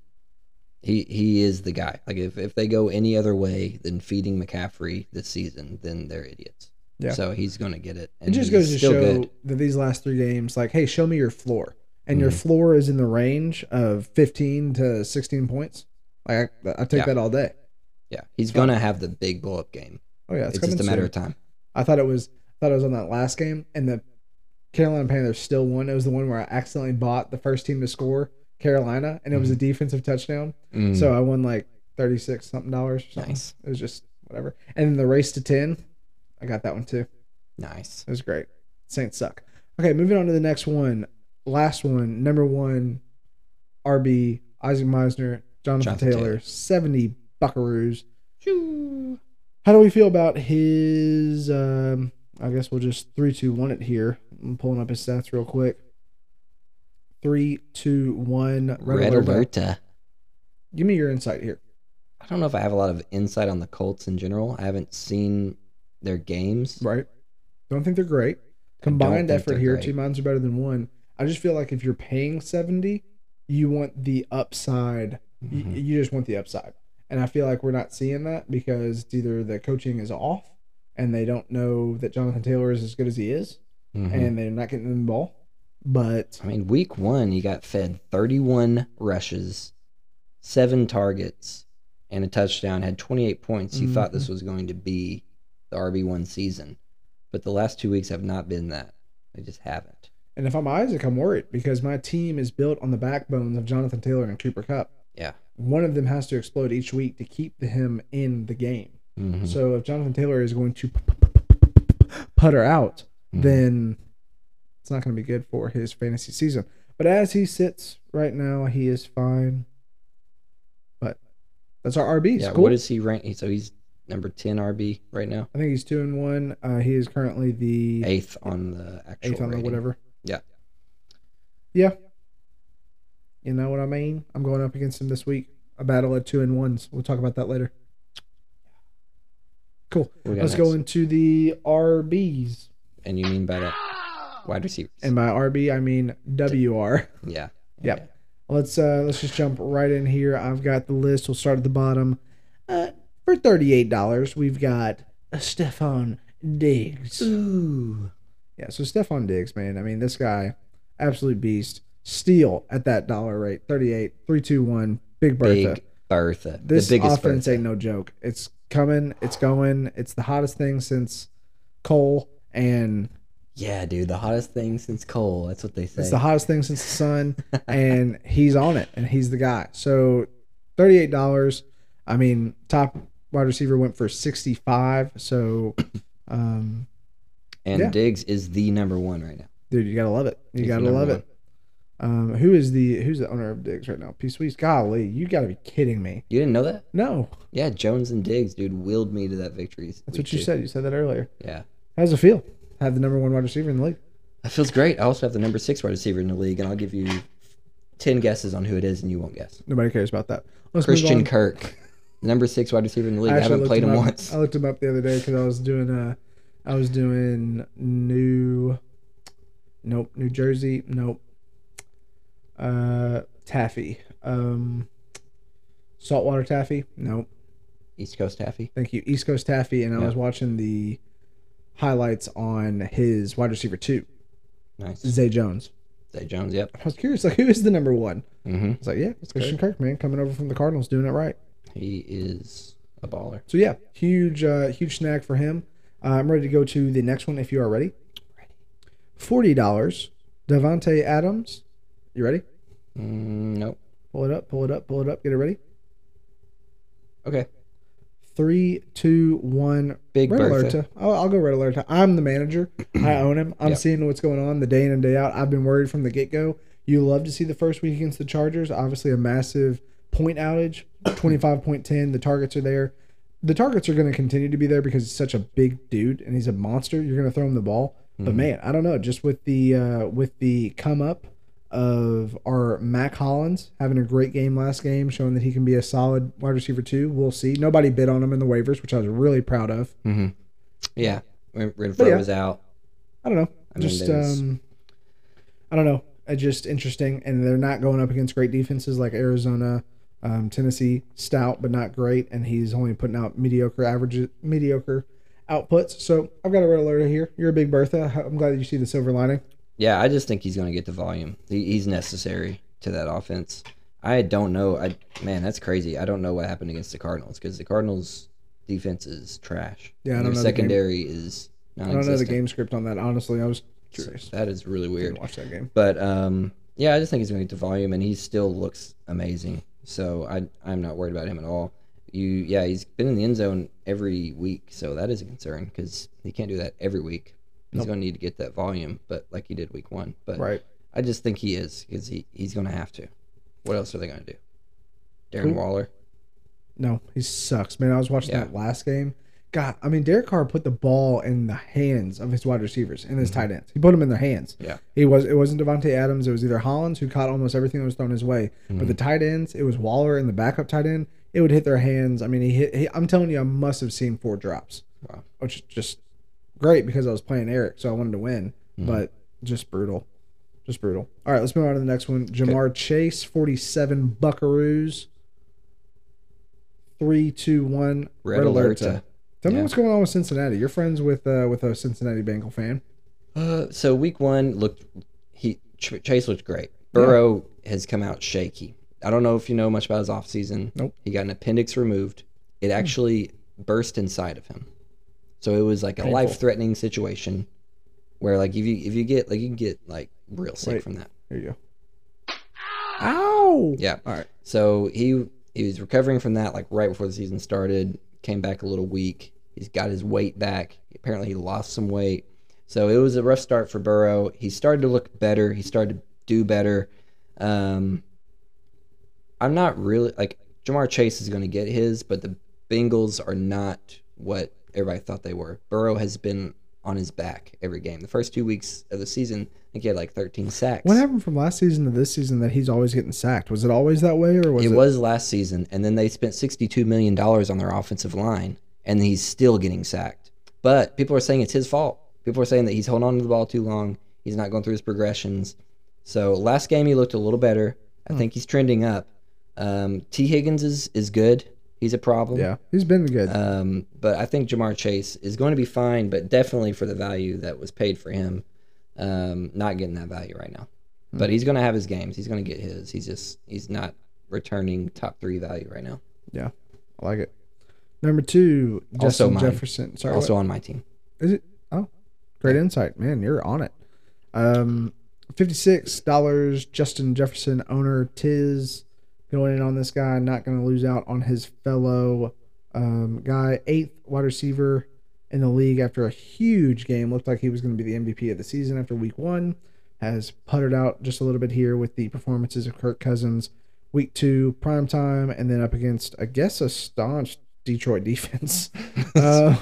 he he is the guy. Like if, if they go any other way than feeding McCaffrey this season, then they're idiots. Yeah. So he's going to get it. It just goes to show good. that these last three games, like, hey, show me your floor, and your Mhm. floor is in the range of 15 to 16 points. Like I, I take Yeah. that all day. Yeah, he's Fine. going to have the big blow up game. Oh yeah, it's, It's, just a matter soon. of time. I thought it was thought it was on that last game, and the Carolina Panthers still won. It was the one where I accidentally bought the first team to score Carolina, and it was a defensive touchdown. Mm. So I won like thirty six something dollars. Nice. It was just whatever. And then the race to ten, I got that one too. nice. It was great. Saints suck. Okay, moving on to the next one. Last one, number one, RB Isaac Meisner, Jonathan, Jonathan Taylor, Taylor. seventy Buckaroos. How do we feel about his? Um, I guess we'll just three, two, one it here. I'm pulling up his stats real quick. Three, two, one. Red alert. alert. Give me your insight here. I don't know if I have a lot of insight on the Colts in general. I haven't seen their games. Right. Don't think they're great. Combined effort here, great. two minds are better than one. I just feel like if you're paying 70, you want the upside. Y- Mhm. You just want the upside. And I feel like we're not seeing that because either the coaching is off and they don't know that Jonathan Taylor is as good as he is Mhm. and they're not getting him the ball. But I mean, week one, he got fed 31 rushes, seven targets, and a touchdown, had 28 points. You thought Mm-hmm. this was going to be the RB1 season. But the last two weeks have not been that. They just haven't. and if I'm Isaac, I'm worried because my team is built on the backbones of Jonathan Taylor and Cooper Kupp. Yeah. One of them has to explode each week to keep him in the game. Mhm. So if Jonathan Taylor is going to putter out, Mhm. then it's not going to be good for his fantasy season. But as he sits right now, he is fine. But that's our RBs. Yeah, cool. what is he rank? So he's number ten RB right now, I think he's two and one. Uh, he is currently the eighth on the actual eighth on the whatever. Yeah. Yeah. You know what I mean? I'm going up against him this week. A battle of two and ones. We'll talk about that later. Cool. What we got Let's next? go into the RBs. And you mean by that wide receivers? And by RB, I mean WR. yeah. Yep. Let's uh let's just jump right in here. I've got the list. We'll start at the bottom. Uh, for thirty eight dollars, we've got a Stefon Diggs. Ooh. Yeah, so Stefon Diggs, man. I mean, this guy, absolute beast. Steal at that dollar rate. 38, 321, Big Bertha. Big Bertha. this the biggest offense Bertha. ain't no joke. It's coming, it's going. It's the hottest thing since Cole, and Yeah, dude, the hottest thing since Cole. That's what they say. it's the hottest thing since the sun, and he's on it, and he's the guy. So, $38. I mean, top wide receiver went for 65 So, um, and yeah. Diggs is the number one right now. dude, you gotta love it. You He's gotta love one. it. Um, who is the who's the owner of Diggs right now? P Sweets. Golly, you gotta be kidding me. You didn't know that? No, Yeah, Jones and Diggs, dude, willed me to that victory. that's what you said. You said that earlier. Yeah. How's it feel? Have the number one wide receiver in the league. That feels great. I also have the number six wide receiver in the league, and I'll give you 10 guesses on who it is, and you won't guess. Nobody cares about that. Let's Christian. Kirk, number six wide receiver in the league. I, actually haven't played him up. once. I looked him up the other day because I was doing uh I was doing new. Nope, New Jersey. Nope. Uh, taffy. Um, saltwater taffy. Nope. East Coast Taffy. Thank you. East Coast Taffy, and I was watching the highlights on his wide receiver two, Nice. Zay Jones. Zay Jones, yep. I was curious, like, who is the number one? Mm-hmm. I was like, yeah, it's Christian Kirk, man, coming over from the Cardinals, doing it right. He is a baller. So yeah, huge, uh, huge snag for him. Uh, I'm ready to go to the next one if you are ready. Forty dollars, Davante Adams. You ready? Mm, nope. Pull it up, pull it up, pull it up. Get it ready. Okay. Three, two, one. Big Red Bertha. Alerta. I'll, I'll go Red Alerta. I'm the manager. I own him. I'm Yep. seeing what's going on the day in and day out. I've been worried from the get go. You love to see the first week against the Chargers. Obviously, a massive point outage. 25.10. The targets are there. The targets are going to continue to be there because he's such a big dude and he's a monster. You're going to throw him the ball. But Mm-hmm. man, I don't know. Just with the uh, with the come up of our Mack Hollins having a great game last game, showing that he can be a solid wide receiver too. We'll see. Nobody bid on him in the waivers, which I was really proud of. hmm Yeah. Ren- Renfrow yeah. was out. I don't know. I mean, just um, I don't know. It's just interesting, and they're not going up against great defenses like Arizona, um, Tennessee, stout but not great, and he's only putting out mediocre averages, mediocre outputs. So I've got a red alert here. You're a big Bertha. I'm glad that you see the silver lining. Yeah, I just think he's going to get the volume. He, he's necessary to that offense. I don't know. I man, that's crazy. I don't know what happened against the Cardinals because the Cardinals' defense is trash. Yeah, I don't their know the secondary is I don't know the game script on that. Honestly, I was So curious. that is really weird. watch that game. But um, yeah, I just think he's going to get the volume, and he still looks amazing. So I I'm not worried about him at all. You yeah, he's been in the end zone every week, so that is a concern because he can't do that every week. He's Nope. going to need to get that volume, but like he did week one. But Right. I just think he is because he, he's going to have to. What else are they going to do? Darren Cool. Waller. No, he sucks, man. I was watching Yeah. that last game. God, I mean, Derek Carr put the ball in the hands of his wide receivers and his tight ends. He put them in their hands. Mm-hmm. Yeah. He was. It wasn't Davante Adams. It was either Hollins who caught almost everything that was thrown his way. But the Mm-hmm. tight ends, it was Waller and the backup tight end. It would hit their hands. I mean, he hit. He, I'm telling you, I must have seen four drops, Wow. which is just great because I was playing Eric, so I wanted to win. Mm-hmm. But just brutal, just brutal. All right, let's move on to the next one. Ja'Marr Chase, 47 Buckaroos. Three, two, one. Red Alerta. Tell me what's going on with Cincinnati. You're friends with uh, with a Cincinnati Bengal fan. Uh, so week one looked he Chase looked great. Burrow has come out shaky. I don't know if you know much about his offseason. Nope. He got an appendix removed. It actually burst inside of him. So it was like a life threatening situation where like if you if you get like you can get like real sick Wait. from that. There you go. Ow! Yeah. All right. So he he was recovering from that like right before the season started. Came back a little weak. He's got his weight back. Apparently he lost some weight. So it was a rough start for Burrow. He started to look better. He started to do better. Um, I'm not really like Ja'Marr Chase is going to get his, but the Bengals are not what everybody thought they were. Burrow has been on his back every game. The first two weeks of the season, I think he had like 13 sacks. What happened from last season to this season that he's always getting sacked? Was it always that way, or was it it? was last season, and then they spent $62 million on their offensive line, and he's still getting sacked. But people are saying it's his fault. People are saying that he's holding on to the ball too long. He's not going through his progressions. So last game he looked a little better. I Hmm. think he's trending up. Um, Tee Higgins is, is good. He's a problem. Yeah, he's been good. Um, but I think Ja'Marr Chase is going to be fine, but definitely for the value that was paid for him, um, not getting that value right now. Hmm. But he's going to have his games. He's going to get his. He's just he's not returning top three value right now. yeah, I like it. Number two, Also Justin mine. Jefferson. Sorry, also what? on my team. is it? Oh, great insight, man. You're on it. Um, fifty-six dollars. Justin Jefferson, owner Tiz, going in on this guy. Not going to lose out on his fellow um, guy, eighth wide receiver in the league after a huge game. Looked like he was going to be the MVP of the season after week one. Has puttered out just a little bit here with the performances of Kirk Cousins. Week two, prime time, and then up against, I guess, a staunch Detroit defense. uh,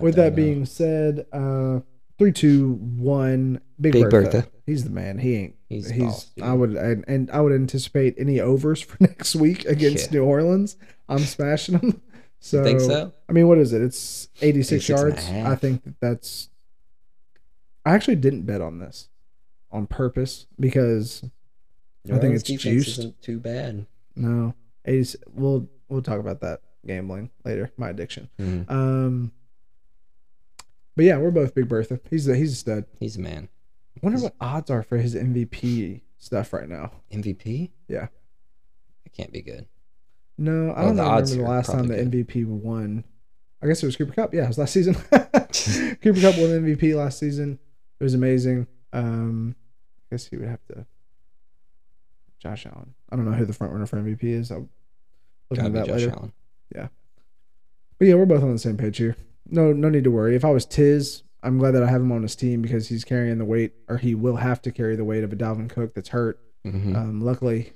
with that know. being said, uh, three, two, one, Big, Big Bertha. Bertha. He's the man. He ain't. He's He's. boss. I would and, and I would anticipate any overs for next week against Yeah. New Orleans. I'm smashing them. So think so? I mean, what is it? It's 86, 86 yards. I think that that's. I actually didn't bet on this on purpose because New I think it's juiced. Isn't too bad. no, 80, we'll we'll talk about that gambling later. My addiction. Mhm. Um, but yeah, we're both Big Bertha. He's a, he's a stud. He's a man. I wonder what odds are for his MVP stuff right now. MVP? Yeah. It can't be good. No, I Well, don't the remember the last time the probably MVP won. I guess it was Cooper Kupp. Yeah, it was last season. Cooper Kupp won MVP last season. It was amazing. Um, I guess he would have to. Josh Allen. I don't know who the front runner for MVP is. I'll look into that Josh later. Allen. But yeah, we're both on the same page here. No, no need to worry. If I was Tiz, I'm glad that I have him on his team because he's carrying the weight, or he will have to carry the weight of a Dalvin Cook that's hurt. Mhm. Um, luckily,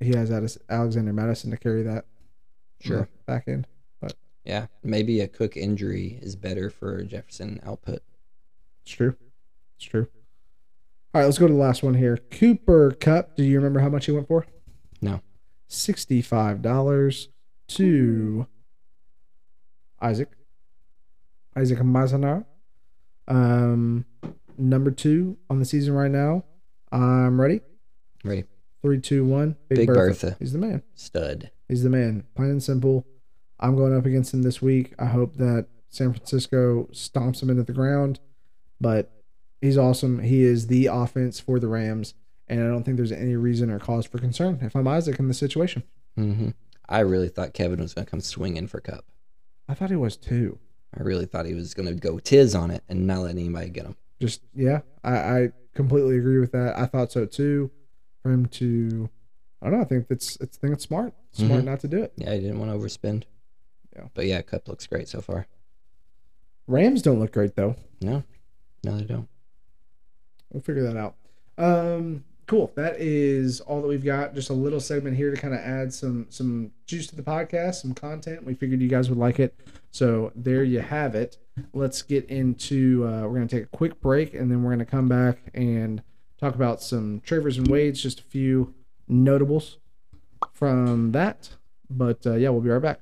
he has Alexander Mattison to carry that. Sure. back end. But Yeah, maybe a Cook injury is better for Jefferson output. It's true. It's true. All right, let's go to the last one here. Cooper Kupp. Do you remember how much he went for? No. Sixty-five dollars to Isaac. Isaac Mazanar. Um, number two on the season right now. I'm ready. Ready? Three, two, one. Big Bertha. He's the man. Stud. He's the man. Plain and simple. I'm going up against him this week. I hope that San Francisco stomps him into the ground. But he's awesome. He is the offense for the Rams. And I don't think there's any reason or cause for concern if I'm Isaac in this situation. hmm I really thought Kevin was going to come swinging for Kupp. I thought he was too. I really thought he was going to go Tiz on it and not let anybody get him. Just, yeah, I, I completely agree with that. I thought so too. For him to, I don't know. I think it's, it's, I think it's smart. Smart Mhm. not to do it. Yeah, he didn't want to overspend. Yeah. But yeah, Kupp looks great so far. Rams don't look great though. No, no, they don't. We'll figure that out. Um, cool. That is all that we've got. Just a little segment here to kind of add some some juice to the podcast, some content. We figured you guys would like it, so there you have it. Let's get into. Uh, we're gonna take a quick break, and then we're gonna come back and talk about some Travers and Wades. Just a few notables from that. But uh, yeah, we'll be right back.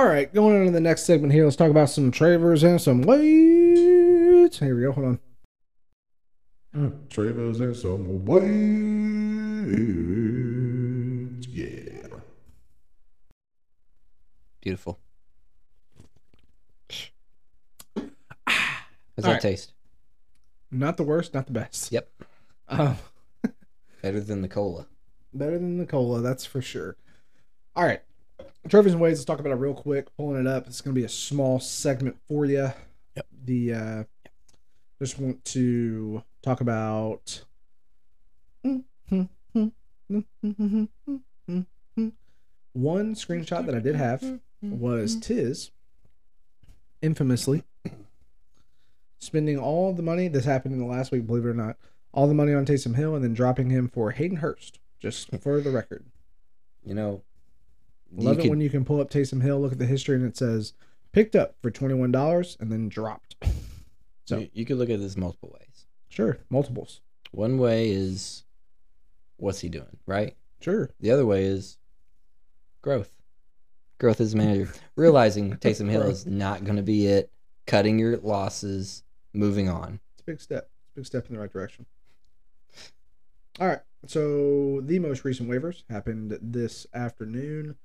All right, going on to the next segment here. Let's talk about some Travers and some weights. Here we go. Hold on. Travers and some weights. Yeah. Beautiful. How's that All right. taste? Not the worst, not the best. Yep. Um, Better than the cola. better than the cola, that's for sure. All right, Travers and Wades. Let's talk about it real quick. Pulling it up. It's going to be a small segment for you. Yep. The uh, just want to talk about. One screenshot that I did have was Tiz infamously spending all the money this happened in the last week, believe it or not, all the money on Taysom Hill and then dropping him for Hayden Hurst, just for the record. You know, you Love it could- when you can pull up Taysom Hill, look at the history, and it says picked up for twenty one dollars and then dropped. So- you, you could look at this multiple ways. Sure, multiples. One way is what's he doing, right? Sure. The other way is growth. Growth as a manager. Realizing Taysom Hill is not going to be it. Cutting your losses, moving on. It's a big step. It's a big step in the right direction. All right. So the most recent waivers happened this afternoon.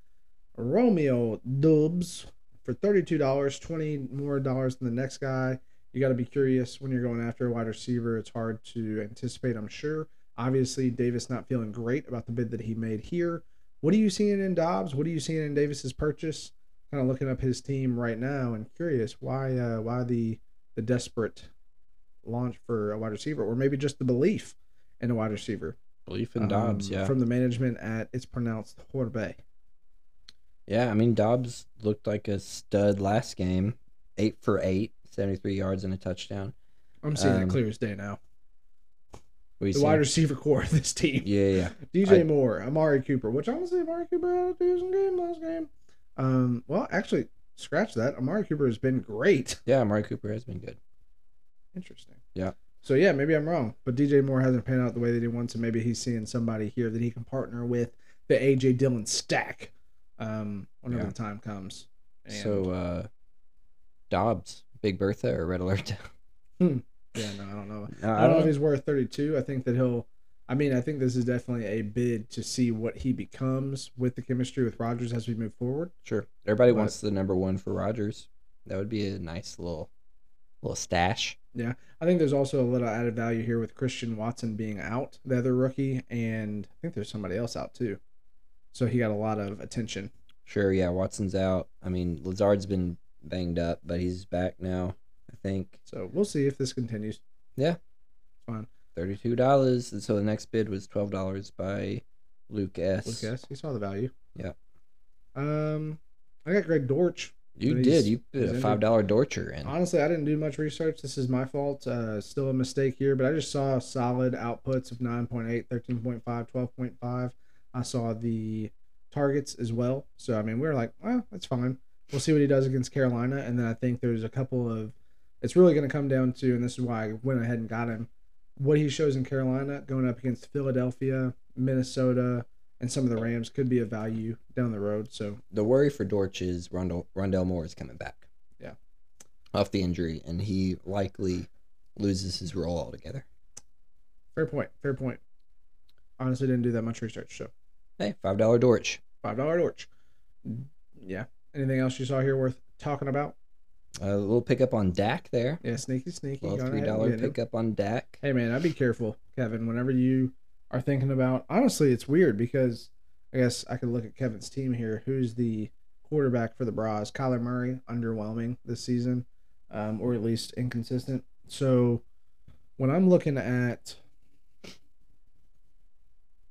Romeo Doubs for thirty-two dollars, twenty more dollars than the next guy. You got to be curious when you're going after a wide receiver. It's hard to anticipate, I'm sure. Obviously, Davis not feeling great about the bid that he made here. What are you seeing in Doubs? What are you seeing in Davis's purchase? Kind of looking up his team right now and curious why uh, why the the desperate launch for a wide receiver, or maybe just the belief in a wide receiver. Belief in Doubs, um, yeah. From the management at it's pronounced Horbe. Yeah, I mean Doubs looked like a stud last game. Eight for eight, 73 yards and a touchdown. I'm seeing Um, it clear as day now. What do you The see? wide receiver core of this team. Yeah, yeah. DJ I- Moore, Amari Cooper, which honestly, Amari Cooper had a decent game last game. Um, well, actually, scratch that. Amari Cooper has been great. Yeah, Amari Cooper has been good. Interesting. Yeah. So yeah, maybe I'm wrong, but DJ Moore hasn't panned out the way that he wants, and maybe he's seeing somebody here that he can partner with the AJ Dillon stack, um, whenever Yeah. the time comes. And, So uh Doubs, Big Bertha or Red Alert? yeah, no, I don't know. No, I don't know if he's worth 32. I think that he'll. I mean, I think this is definitely a bid to see what he becomes with the chemistry with Rodgers as we move forward. Sure. Everybody But- wants the number one for Rodgers. That would be a nice little little stash. Yeah, I think there's also a little added value here with Christian Watson being out, the other rookie, and I think there's somebody else out too. So he got a lot of attention. Sure, yeah, Watson's out. I mean, Lazard's been banged up, but he's back now, I think. So we'll see if this continues. Yeah. It's fine. Thirty-two dollars. And so the next bid was twelve dollars by Luke S. Lucas, he saw the value. Yeah. Um, I got Greg Dortch. You did. You put a five dollar Dorcher in. Honestly, I didn't do much research. This is my fault. Uh, still a mistake here, but I just saw solid outputs of 9.8, 13.5, 12.5. I saw the targets as well. So, I mean, we are like, well, that's fine. We'll see what he does against Carolina. And then I think there's a couple of, it's really going to come down to, and this is why I went ahead and got him, what he shows in Carolina going up against Philadelphia, Minnesota, and some of the Rams could be a value down the road. So, The worry for Dortch is Rondale, Rondale Moore is coming back. Yeah. Off the injury, and he likely loses his role altogether. fair point. Fair point. Honestly, didn't do that much research. So, Hey, five dollar Dortch. Five dollar torch. Yeah. Anything else you saw here worth talking about? A little pickup on Dak there. Yeah, sneaky, sneaky. Little three dollar pickup on Dak. Hey man, I'd be careful, Kevin. Whenever you are thinking about, honestly, it's weird because I guess I could look at Kevin's team here. Who's the quarterback for the Bras? Kyler Murray, underwhelming this season, um, or at least inconsistent. So when I'm looking at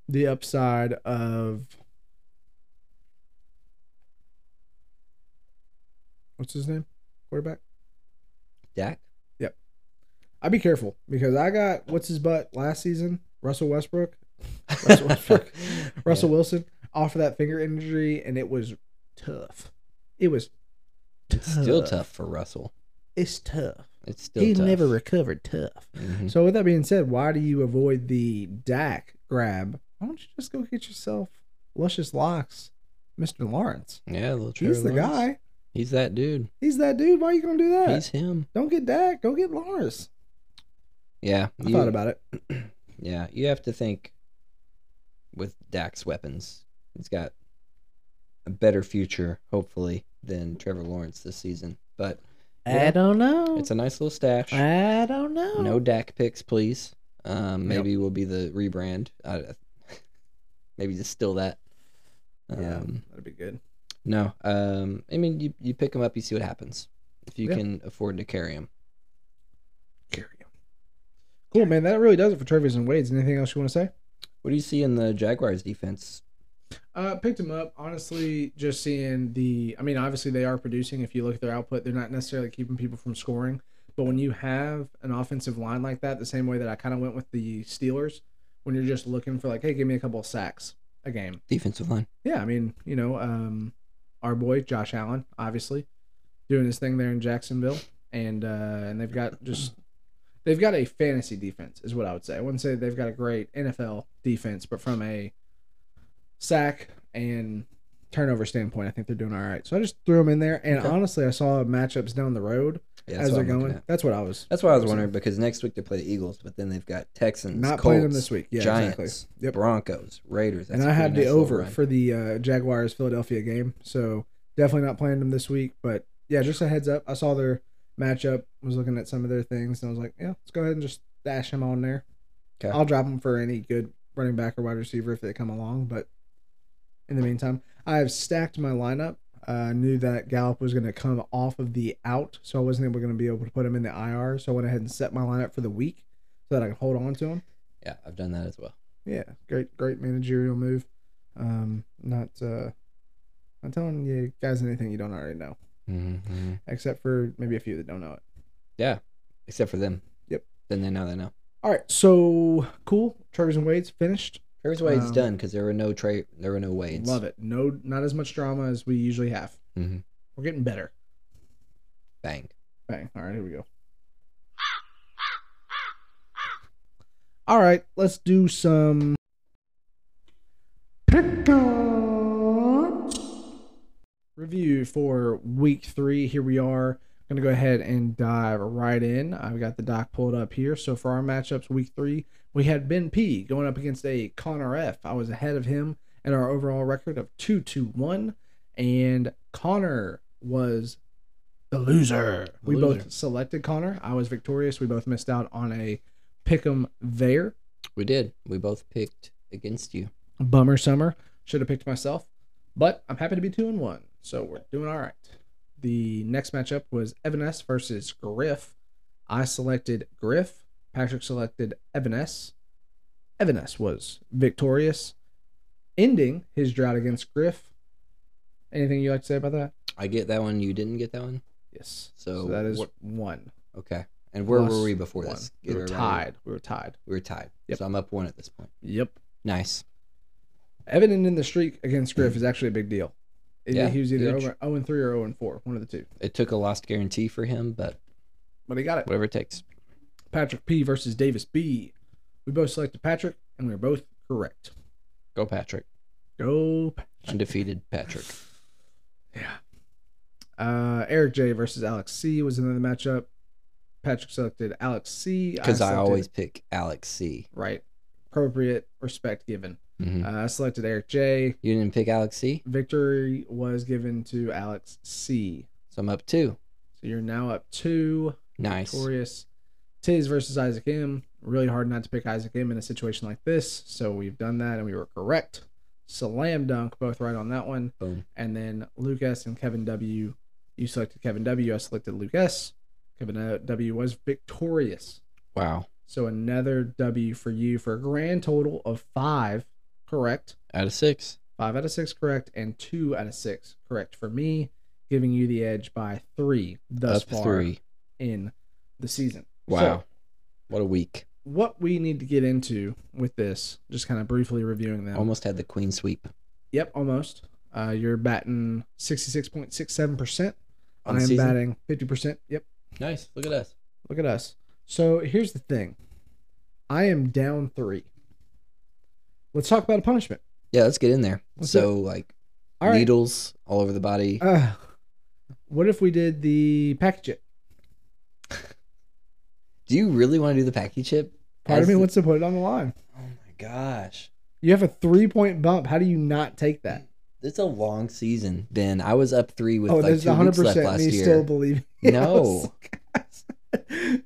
the upside of what's his name, quarterback. Dak. Yep. I'd be careful because I got what's his butt last season, Russell Westbrook, Russell Westbrook, Russell Wilson off of that finger injury, and it was tough. It was It's still tough for Russell. It's tough. It's still he tough. never recovered tough. Mhm. So with that being said, why do you avoid the Dak grab? Why don't you just go get yourself luscious locks, Mr. Lawrence? Yeah, little He's the Lawrence. guy. He's that dude. He's that dude. Why are you gonna do that? He's him. Don't get Dak. Go get Lawrence. Yeah. I you- thought about it. Yeah, you have to think with Dak's weapons. He's got a better future, hopefully, than Trevor Lawrence this season. But Yeah. don't know. it's a nice little stash. I don't know. No Dak picks, please. Um, Yep. maybe will be the rebrand. I, maybe just steal that. Um, Yeah, that'd be good. No. Um, I mean, you, you pick them up, you see what happens. If you Yeah. can afford to carry them. Carry him. Cool, man. That really does it for Trevor's and Wade's. Anything else you want to say? What do you see in the Jaguars defense? Uh, picked him up. Honestly, just seeing the. I mean, obviously they are producing. If you look at their output, they're not necessarily keeping people from scoring, But when you have an offensive line like that, the same way that I kind of went with the Steelers, when you're just looking for like, hey, give me a couple of sacks a game. Defensive line. Yeah, I mean, you know, um, our boy Josh Allen, obviously, doing his thing there in Jacksonville, and uh, and they've got just they've got a fantasy defense, is what I would say. I wouldn't say they've got a great NFL defense, but from a sack and turnover standpoint, I think they're doing all right. So I just threw them in there, and Okay. honestly, I saw matchups down the road Yeah, as they're going. at. That's what I was. That's what I was wondering because next week they play the Eagles, but then they've got Texans, Not Colts, playing them this week. Yeah, Giants, exactly. Yep. Broncos, Raiders. That's and I had the nice little over for the uh, Jaguars Philadelphia game, so definitely not playing them this week. But yeah, just a heads up. I saw their matchup, was looking at some of their things, and I was like, yeah, let's go ahead and just dash them on there. 'Kay. I'll drop them for any good running back or wide receiver if they come along. But in the meantime, I have stacked my lineup. Uh, I knew that Gallup was going to come off of the out, so I wasn't able going to be able to put him in the IR. So I went ahead and set my lineup for the week so that I could hold on to him. Yeah, I've done that as well. Yeah, great, great managerial move. Um, not uh, not telling you guys anything you don't already know, hmm except for maybe a few that don't know it. Yeah, except for them. Yep. Then they know they know. All right, so cool. Trevor's and Wade's finished. Travis Wade's Um, done because there were no trade. There were no Wades. Love it. No, not as much drama as we usually have. hmm We're getting better. Bang. Bang. All right, here we go. All right, let's do some. Review for week three. Here we are. Going to go ahead and dive right in. I've got the doc pulled up here. So for our matchups, week three, we had Ben P going up against a Connor F. I was ahead of him in our overall record of 2 2 1. And Connor was the loser. The we loser. both selected Connor. I was victorious. We both missed out on a pick 'em there. We did. We both picked against you. Bummer summer. Should have picked myself. But I'm happy to be two and one. So we're doing all right. The next matchup was Evan S versus Griff. I selected Griff. Patrick selected Evan S. Evan S was victorious, ending his drought against Griff. Anything you like to say about that? I get that one. You didn't get that one. Yes. So So, that is what- one. Okay. And where Plus were we before one. this? We were tied. We were tied. We were tied. Yep. So I'm up one at this point. Yep. Nice. Evan ending the streak against Griff is actually a big deal. Yeah, he was either huge. 0 and 3 or 0 and 4, one of the two. It took a lost guarantee for him, but But he got it. whatever it takes. Patrick P versus Davis B. We both selected Patrick, and we were both correct. Go Patrick. Go. Pa- Undefeated Patrick. Yeah. Uh, Eric J versus Alex C was another matchup. Patrick selected Alex C. Because I, selected- always pick Alex C. right. Appropriate respect given. Mhm. Uh, I selected Eric J. You didn't pick Alex C, Victory was given to Alex C. so I'm up two. So you're now up two. Nice. Victorious. Tiz versus Isaac M. Really hard not to pick Isaac M in a situation like this. So we've done that and we were correct. Slam dunk, both right on that one. Boom. And then Lucas and Kevin W. You selected Kevin W. I selected Lucas. Kevin uh, W. was victorious. Wow. So another W for you for a grand total of five correct. Out of six. Five out of six correct, and two out of six correct for me, giving you the edge by three thus up far three. in the season. Wow. So, what a week. what we need to get into with this, just kind of briefly reviewing them. Almost had the queen sweep. Yep, almost. Uh, you're batting 66.67%. On I am season? batting 50%. Yep, Nice. Look at us. look at us. So here's the thing I am down three. Let's talk about a punishment. Yeah, let's get in there. Let's so like All right. needles all over the body. Uh, what if we did the package it? do you really want to do the Paqui chip? Part of me the- wants to put it on the line. Oh my gosh. You have a three point bump. How do you not take that? It's a long season, Ben. I was up three with oh, like two weeks left 100% last me year. still believing. No.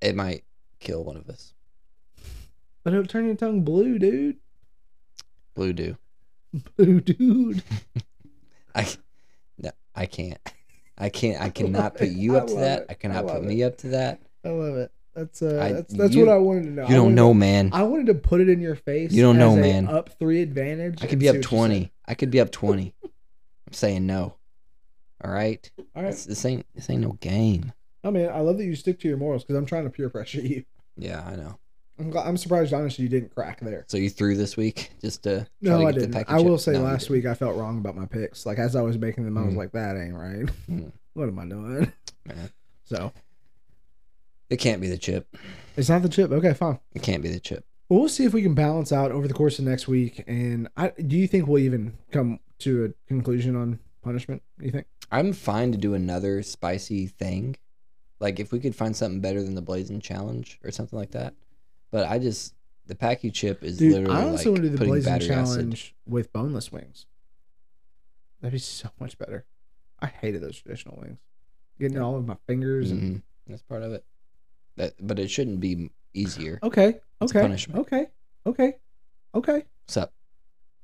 It might kill one of us. But it'll turn your tongue blue, dude. Blue do. Blue, dude. I no, I can't. I can't. I cannot put you I up to that. it. I I cannot love put it. me up to that. I love it. That's uh, I- that's that's you- what I wanted to know. You don't know, to- man. I wanted to put it in your face. You don't know, man. Up three advantage. I could be up twenty. I could be up twenty. I'm saying no. All right. All right. This, this ain't this ain't no game. I mean, I love that you stick to your morals because I'm trying to peer pressure you. Yeah, I know. I'm, I'm surprised, honestly, you didn't crack there. So you threw this week just to No, I didn't. I will chip? say No, last week I felt wrong about my picks. Like as I was making them, I was Mhm. like, "That ain't right. Mhm. what am I doing?" So It can't be the chip. it's not the chip. Okay, fine. It can't be the chip. Well, we'll see if we can balance out over the course of next week. And I do you think we'll even come to a conclusion on punishment? You think? I'm fine to do another spicy thing. Like if we could find something better than the blazing challenge or something like that. But I just the Paqui chip is Dude, literally I also like want to do the blazing challenge with boneless wings. That'd be so much better. I hated those traditional wings. Getting it all of my fingers acid. and. That's part of it. That, but it shouldn't be easier. okay, okay, punishment. okay, okay, okay. What's up?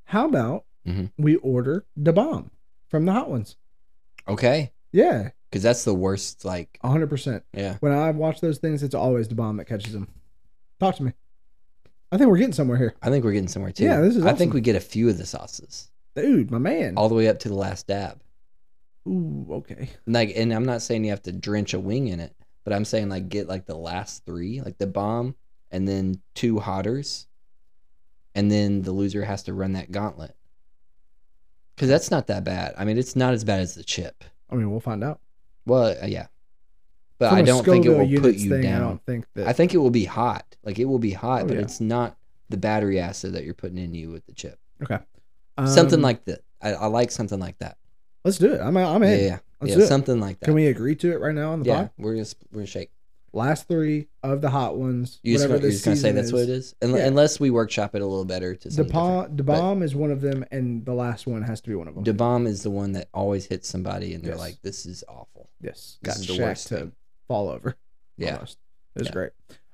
How about Mhm. we order the bomb from the hot ones? Okay, Yeah, because that's the worst. Like, hundred percent. yeah, When I watch those things, it's always the bomb that catches them. Talk to me. I think we're getting somewhere here, I think we're getting somewhere too. Yeah, this is I think we get a few of the sauces, dude. My man. all the way up to the last dab. Ooh, okay. Like, and I'm not saying you have to drench a wing in it, but I'm saying like get like the last three, like the bomb, and then two hotters, and then the loser has to run that gauntlet. Because that's not that bad. I mean, it's not as bad as the chip. I mean, we'll find out. Well, uh, yeah, but From I don't think it will put you thing, I down. don't think that. I think it will be hot. Like it will be hot, Oh, but yeah. it's not the battery acid that you're putting in you with the chip. okay. something Um, like that. I, I like something like that. Let's do it. I'm. I'm in. yeah, yeah, Let's yeah do it. something like that. Can we agree to it right now on the yeah, pod? we're gonna we're gonna shake. Last three of the hot ones. You just, whatever gonna, you're just gonna say that's what it is, Unle- Yeah. unless we workshop it a little better to The something bomb, the bomb is one of them, and the last one has to be one of them. The bomb is the one that always hits somebody, and they're Yes. like, "This is awful." yes, This got is the Shaq worst to thing. Fall over. Yeah, almost. it was Yeah. great.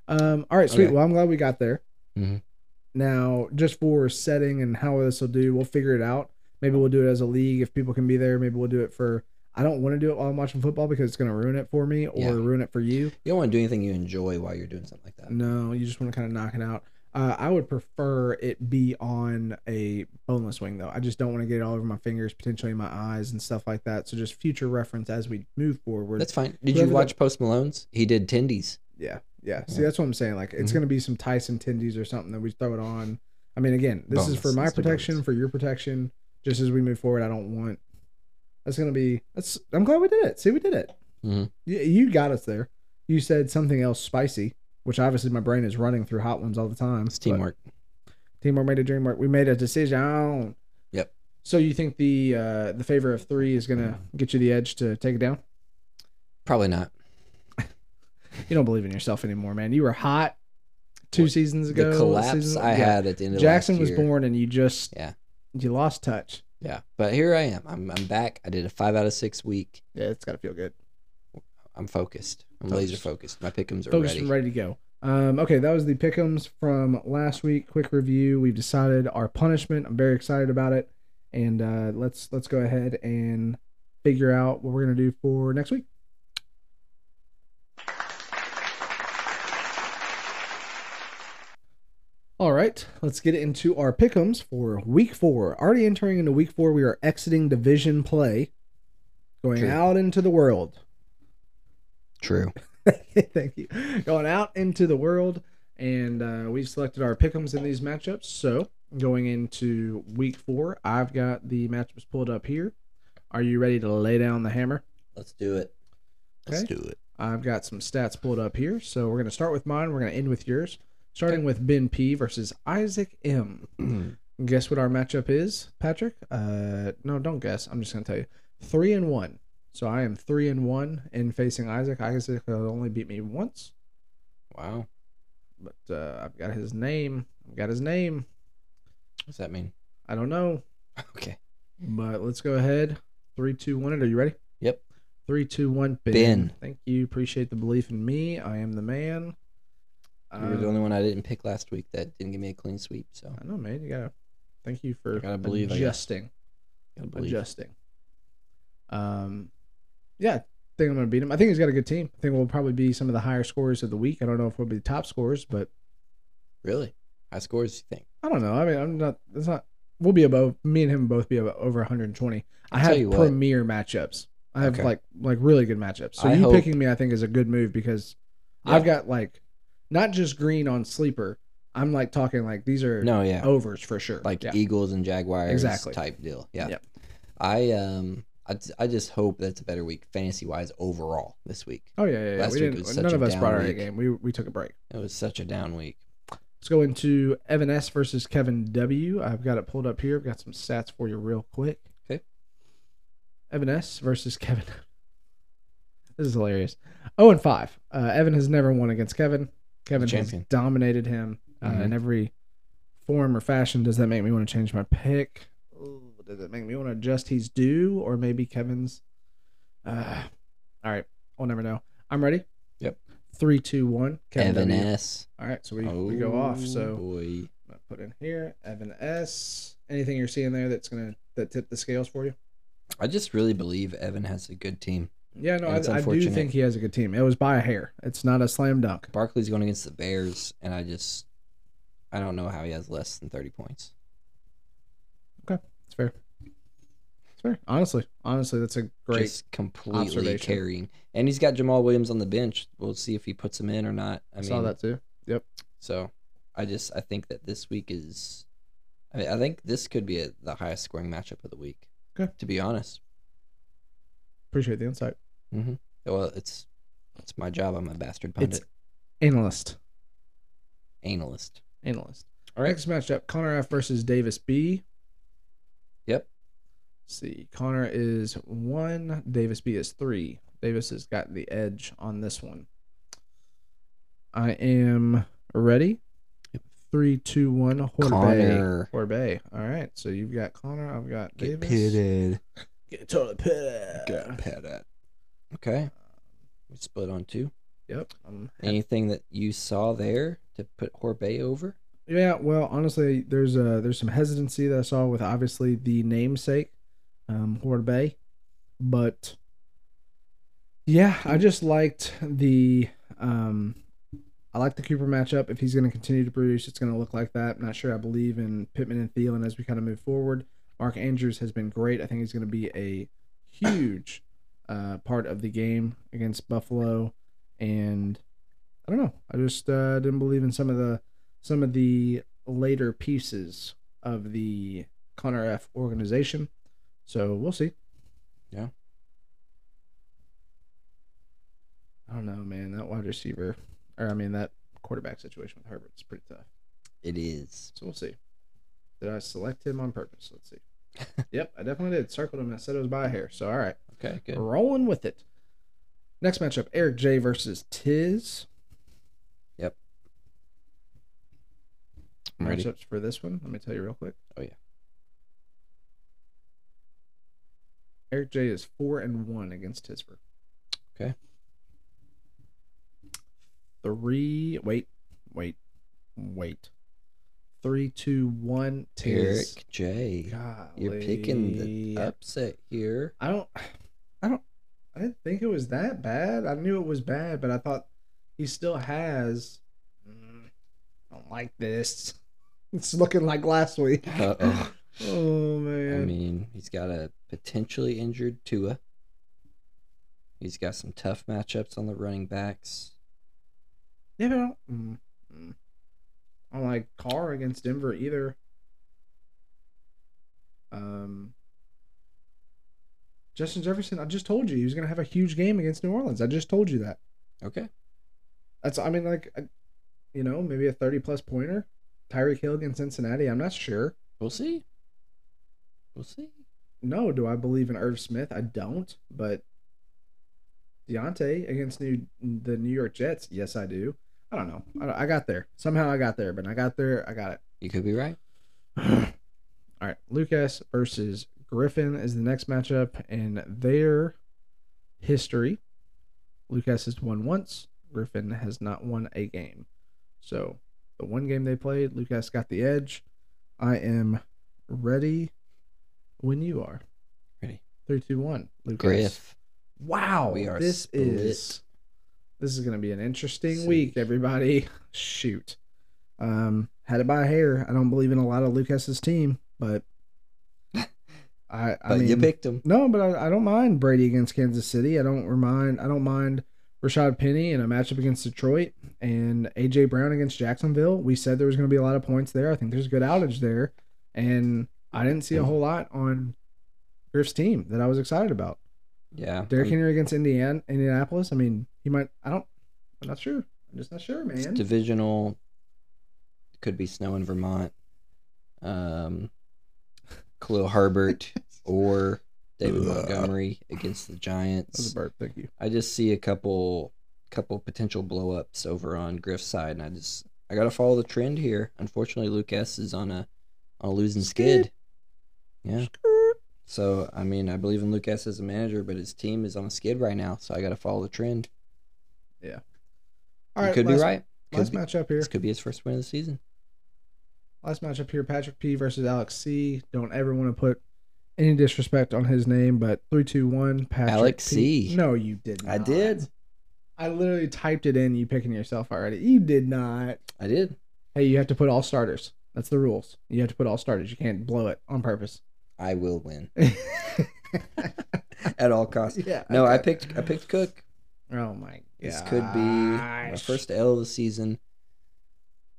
Um, all right, sweet. Okay. Well, I'm glad we got there. Mhm. Now, just for setting and how this will do, we'll figure it out. Maybe we'll do it as a league if people can be there. Maybe we'll do it for. I don't want to do it while I'm watching football because it's going to ruin it for me or Yeah. ruin it for you. you don't want to do anything you enjoy while you're doing something like that. No, you just want to kind of knock it out. Uh, I would prefer it be on a boneless wing though. I just don't want to get it all over my fingers, potentially my eyes and stuff like that. So just future reference as we move forward. That's fine. Did Whoever you the- watch Post Malone's? He did tendies. yeah, yeah. See, that's what I'm saying. Like it's Mhm. gonna be some Tyson tendies or something that we throw it on. I mean, again, this is for my Let's protection, for your protection. Just as we move forward, I don't want. That's gonna be. That's. I'm glad we did it. See, we did it. Mhm. You, you got us there. You said something else spicy, which obviously my brain is running through hot ones all the time. It's teamwork. Teamwork made a dream work. We made a decision. Yep. So you think the uh, the favor of three is gonna get you the edge to take it down? Probably not. You don't believe in yourself anymore, man. You were hot two seasons ago. the collapse season- I yeah. had at the end of Jackson was born, and you just Yeah. you lost touch. Yeah, but here I am. I'm I'm back. I did a five out of six week. Yeah, it's got to feel good. I'm focused. I'm Focused. laser focused. My pickums are Focused ready. ready to go. Um, okay, that was the pickums from last week. Quick review. We've decided our punishment. I'm very excited about it, and uh, let's let's go ahead and figure out what we're gonna do for next week. All right, let's get into our pickums for week four. Already entering into week four, we are exiting division play, going True. out into the world. True. Thank you. Going out into the world, and uh, we've selected our pickums in these matchups. So going into week four, I've got the matchups pulled up here. Are you ready to lay down the hammer? Let's do it. Let's do it. I've got some stats pulled up here. So we're going to start with mine. We're going to end with yours. Starting with Ben P versus Isaac M. guess what our matchup is, Patrick? Uh, no, don't guess. I'm just going to tell you. Three and one. So I am three and one in facing Isaac. Isaac has only beat me once. Wow. but uh, I've got his name. I've got his name. What's that mean? I don't know, Okay. but let's go ahead. Three, two, one. It. Are you ready? Yep. Three, two, one. Ben. Ben. Thank you. Appreciate the belief in me. I am the man. You were the Um, only one I didn't pick last week that didn't give me a clean sweep. So I know, man. You gotta. Thank you for gotta believe, adjusting. gotta believe. Adjusting. Um, yeah. I think I'm gonna beat him. I think he's got a good team. I think we'll probably be some of the higher scores of the week. I don't know if we'll be the top scores, but Really? High scores, you think? I don't know. I mean, I'm not. It's not. We'll be above. Me and him both be above, over 120. I I'll tell have premier matchups. I have Okay. like like really good matchups. So I you hope- picking me, I think, is a good move because I I've hope- picking me, I think, is a good move because I've got like not just green on sleeper. I'm like talking like these are No, yeah. overs for sure. like yeah. Eagles and Jaguars Exactly. type deal. Yeah. Yep. I um I, I just hope that's a better week fantasy wise overall this week. Oh yeah, yeah. yeah. Last We week was such None a of us down brought our A week. game. We we took a break. It was such a down week. Let's go into Evan S versus Kevin W. I've got it pulled up here. I've got some stats for you real quick. Okay. Evan S versus Kevin. this is hilarious. Oh and five. Uh, Evan has never won against Kevin. Kevin has dominated him uh, Mhm. in every form or fashion. Does that make me want to change my pick? Ooh, does it make me want to adjust he's due or maybe Kevin's? Uh, all right, we'll never know. I'm ready. Yep. Three, two, one. Kevin Evan W. S. All right, so we, we go off. Oh, So boy. I'm gonna put in here Evan S. Anything you're seeing there that's gonna that tip the scales for you? I just really believe Evan has a good team. Yeah, no, And I, I do think he has a good team. It was by a hair. It's not a slam dunk. Barkley's going against the Bears, and I just I don't know how he has less than thirty points. Okay, it's fair. Honestly, honestly, that's a great. just completely observation. carrying. And he's got Jamaal Williams on the bench. We'll see if he puts him in or not. I I mean, saw that too. Yep. So, I just I think that this week is, I mean, I think this could be a, the highest scoring matchup of the week. Okay. To be honest, Appreciate the insight. Mm-hmm. well, it's it's my job. I'm a bastard pundit, It's analyst. analyst. Analyst. Our Next matchup: Connor F versus Davis B. Yep. Let's see, Connor is one. Davis B is three. Davis has got the edge on this one. I am ready. Three, two, one. Horbe. Horbe. All right. So you've got Connor. I've got Get Davis. pitted. Get totally pitted. Get pitted. Okay. We split on two. Yep. Um, Anything that you saw there to put Horbe over? Yeah, well, honestly, there's uh there's some hesitancy that I saw with obviously the namesake, um, Horde Bay, but yeah, I just liked the um, I like the Cooper matchup. If he's going to continue to produce, it's going to look like that. I'm not sure I believe in Pittman and Thielen as we kind of move forward. Mark Andrews has been great. I think he's going to be a huge uh, part of the game against Buffalo, and I don't know. I just uh, didn't believe in some of the some of the later pieces of the Connor F organization. So we'll see. Yeah. I don't know, man. That wide receiver, or I mean that quarterback situation with Herbert is pretty tough. It is. So we'll see. Did I select him on purpose? Let's see. yep, I definitely did. Circled him. I said it was by a hair. So all right, Okay, good. rolling with it. Next matchup: Eric J versus Tiz. I'm ready. Matchups for this one. Let me tell you real quick. Oh, yeah. Eric J is four and one against Tisper. Okay. Three. Wait, wait, wait. Three, two, one. Tiz. Eric J. Golly. You're picking the upset here. I don't. I don't. I didn't think it was that bad. I knew it was bad, but I thought he still has. Mm, I don't like this. It's looking like last week. Uh oh. Oh man. I mean, he's got a potentially injured Tua. He's got some tough matchups on the running backs. Yeah, but I don't, mm, mm. I don't like Carr against Denver either. Um, Justin Jefferson, I just told you he was going to have a huge game against New Orleans. I just told you that. Okay. That's, I mean, like, you know, maybe a 30 plus pointer. Tyreek Hill against Cincinnati. I'm not sure. We'll see. We'll see. No, do I believe in Irv Smith? I don't. But Diontae against New the New York Jets, yes, I do. I don't know. I, I got there. Somehow I got there, but I got there. I got it. You could be right. All right, Lucas versus Griffin is the next matchup in their history. Lucas has won once. Griffin has not won a game. So the one game they played, Lucas got the edge. I am ready when you are. Ready. Three, two, one. Lucas. Griff. Wow. We are this split. is this is gonna be an interesting See. week, everybody. Shoot. Um, had it by a hair. I don't believe in a lot of Lucas's team, but I, I But mean, you picked him. No, but I, I don't mind Brady against Kansas City. I don't mind. I don't mind Rashaad Penny in a matchup against Detroit and AJ Brown against Jacksonville. We said there was going to be a lot of points there. I think there's a good outage there, and I didn't see a whole lot on Griff's team that I was excited about. Yeah. Derrick Henry against Indiana, Indianapolis. I mean, he might. I don't. I'm not sure. I'm just not sure, It's man. divisional. Could be snow in Vermont. Um, Khalil Herbert or David Montgomery against the That was Giants. a burp. Thank you. I just see a couple, couple potential blow ups over on Griff's side, and I just I gotta follow the trend here. Unfortunately, Luke S is on a on a losing skid. Yeah. So I mean, I believe in Lucas as a manager, but his team is on a skid right now. So I gotta follow the trend. All you right, could last, be right. Could Last be- matchup here. This could be his first win of the season. Last matchup here, Patrick P versus Alex C. Don't ever want to put any disrespect on his name, but three, two, one, Patrick Alex P. C. No, you did not. I did. I literally typed it in. You picking yourself already. You did not. I did. Hey, you have to put all starters. That's the rules. You have to put all starters. You can't blow it on purpose. I will win at all costs. yeah. No, I picked I picked Cook. Oh my. This could be my first L of the season.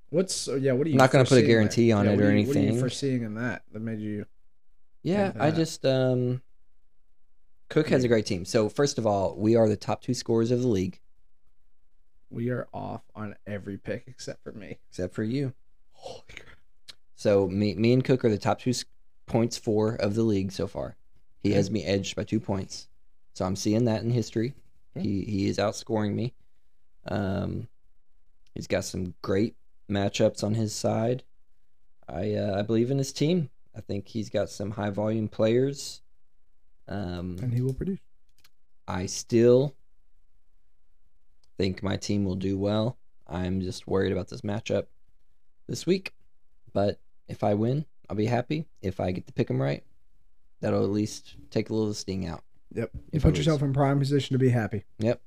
What's oh, yeah? What are you? I'm not gonna put a guarantee there? on Yeah, it or you- What are you foreseeing in that that made you? Yeah, I just um Cook has a great team. So first of all, we are the top two scorers of the league, We are off on every pick except for me. except for you. Holy crap! So me me and Cook are the top two points for of the league so far. He has me edged by two points. So I'm seeing that in history. Okay. He he is outscoring me. Um, he's got some great matchups on his side. I uh, I believe in his team. I think he's got some high volume players. Um, And he will produce. I still think my team will do well. I'm just worried about this matchup this week. But if I win, I'll be happy. If I get to pick them right, that'll at least take a little sting out. Yep. You If I put yourself in prime position to be happy. Yep.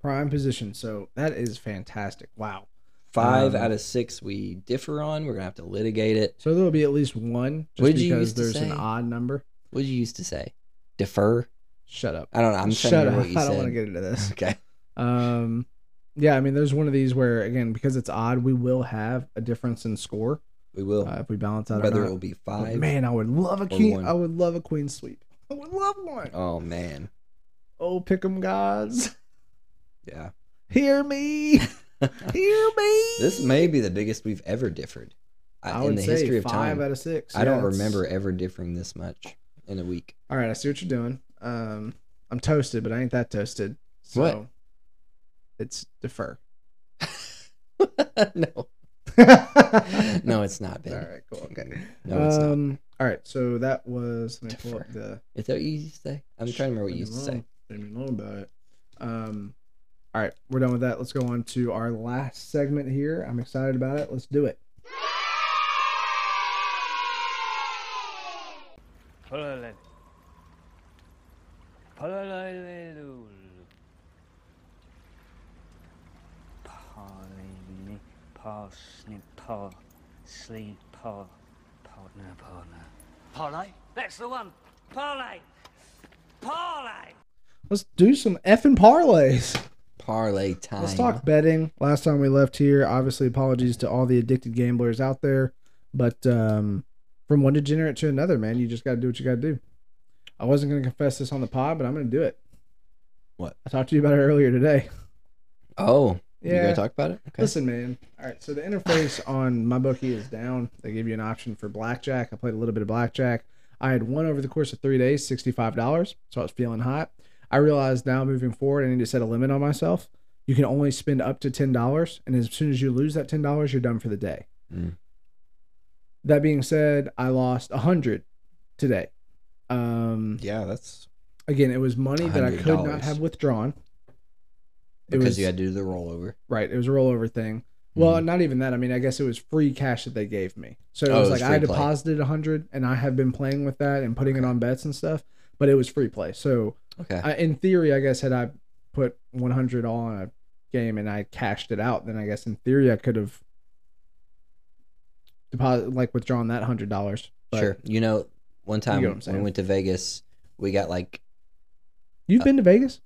Prime position. So that is fantastic. Wow. Five Um, out of six we differ on. We're gonna have to litigate it. So there'll be at least one just What did you because used to there's an odd number. What did you used to say? Defer? Shut up. I don't know. I'm trying Shut to up. I what you don't want to get into this. Okay. Um, yeah, I mean, there's one of these where again because it's odd, we will have a difference in score We will. uh, if we balance out. Whether it will be But five. man, I would love a queen. one. I would love a queen sweep. I would love one. Oh man. Oh, pick 'em gods, Yeah. hear me, hear me. This may be the biggest we've ever differed uh, I in the history of five time. out of six. I don't it's- remember ever differing this much in a week. All right, I see what you're doing. Um, I'm toasted, but I ain't that toasted. So What? It's defer. no, no, it's not, All Ben. right, cool. Okay. No, it's not. um, All right, so that was. Let me pull up the. Is that what you used to say? I'm trying to remember what you used to say. Let me know about it. Um, all right, we're done with that. Let's go on to our last segment here. I'm excited about it. Let's do it. Polele. Polele. Polini. Parsnip. Par. Sleep. Par. Partner. Partner. Parlay. That's the one. Parlay. Parlay. Let's do some effing parlays. Parlay time. Let's talk betting. Last time we left here, obviously, apologies to all the addicted gamblers out there. But um, from one degenerate to another, man, you just got to do what you got to do. I wasn't going to confess this on the pod, but I'm going to do it. What? I talked to you about it earlier today. Oh, you Yeah. gonna talk about it? Okay. Listen, man. All right, so the interface on my bookie is down. They give you an option for blackjack. I played a little bit of blackjack. I had won over the course of three days, sixty-five dollars. So I was feeling hot. I realized now moving forward, I need to set a limit on myself. You can only spend up to ten dollars, and as soon as you lose that ten dollars, you're done for the day. Mm. That being said, I lost a hundred today. Um, Yeah, that's again, it was money that I could not have withdrawn. Because was- you had to do the rollover. Right. It was a rollover thing. Well, Mhm. not even that. I mean, I guess it was free cash that they gave me. So it Oh, was it was like I deposited a hundred, and I have been playing with that and putting it on bets and stuff. But it was free play. So Okay. I, in theory, I guess had I put one hundred all on a game and I cashed it out, then I guess in theory I could have deposit like withdrawn that hundred dollars. sure. You know, one time what I'm when we went to Vegas, we got like You've been to Vegas?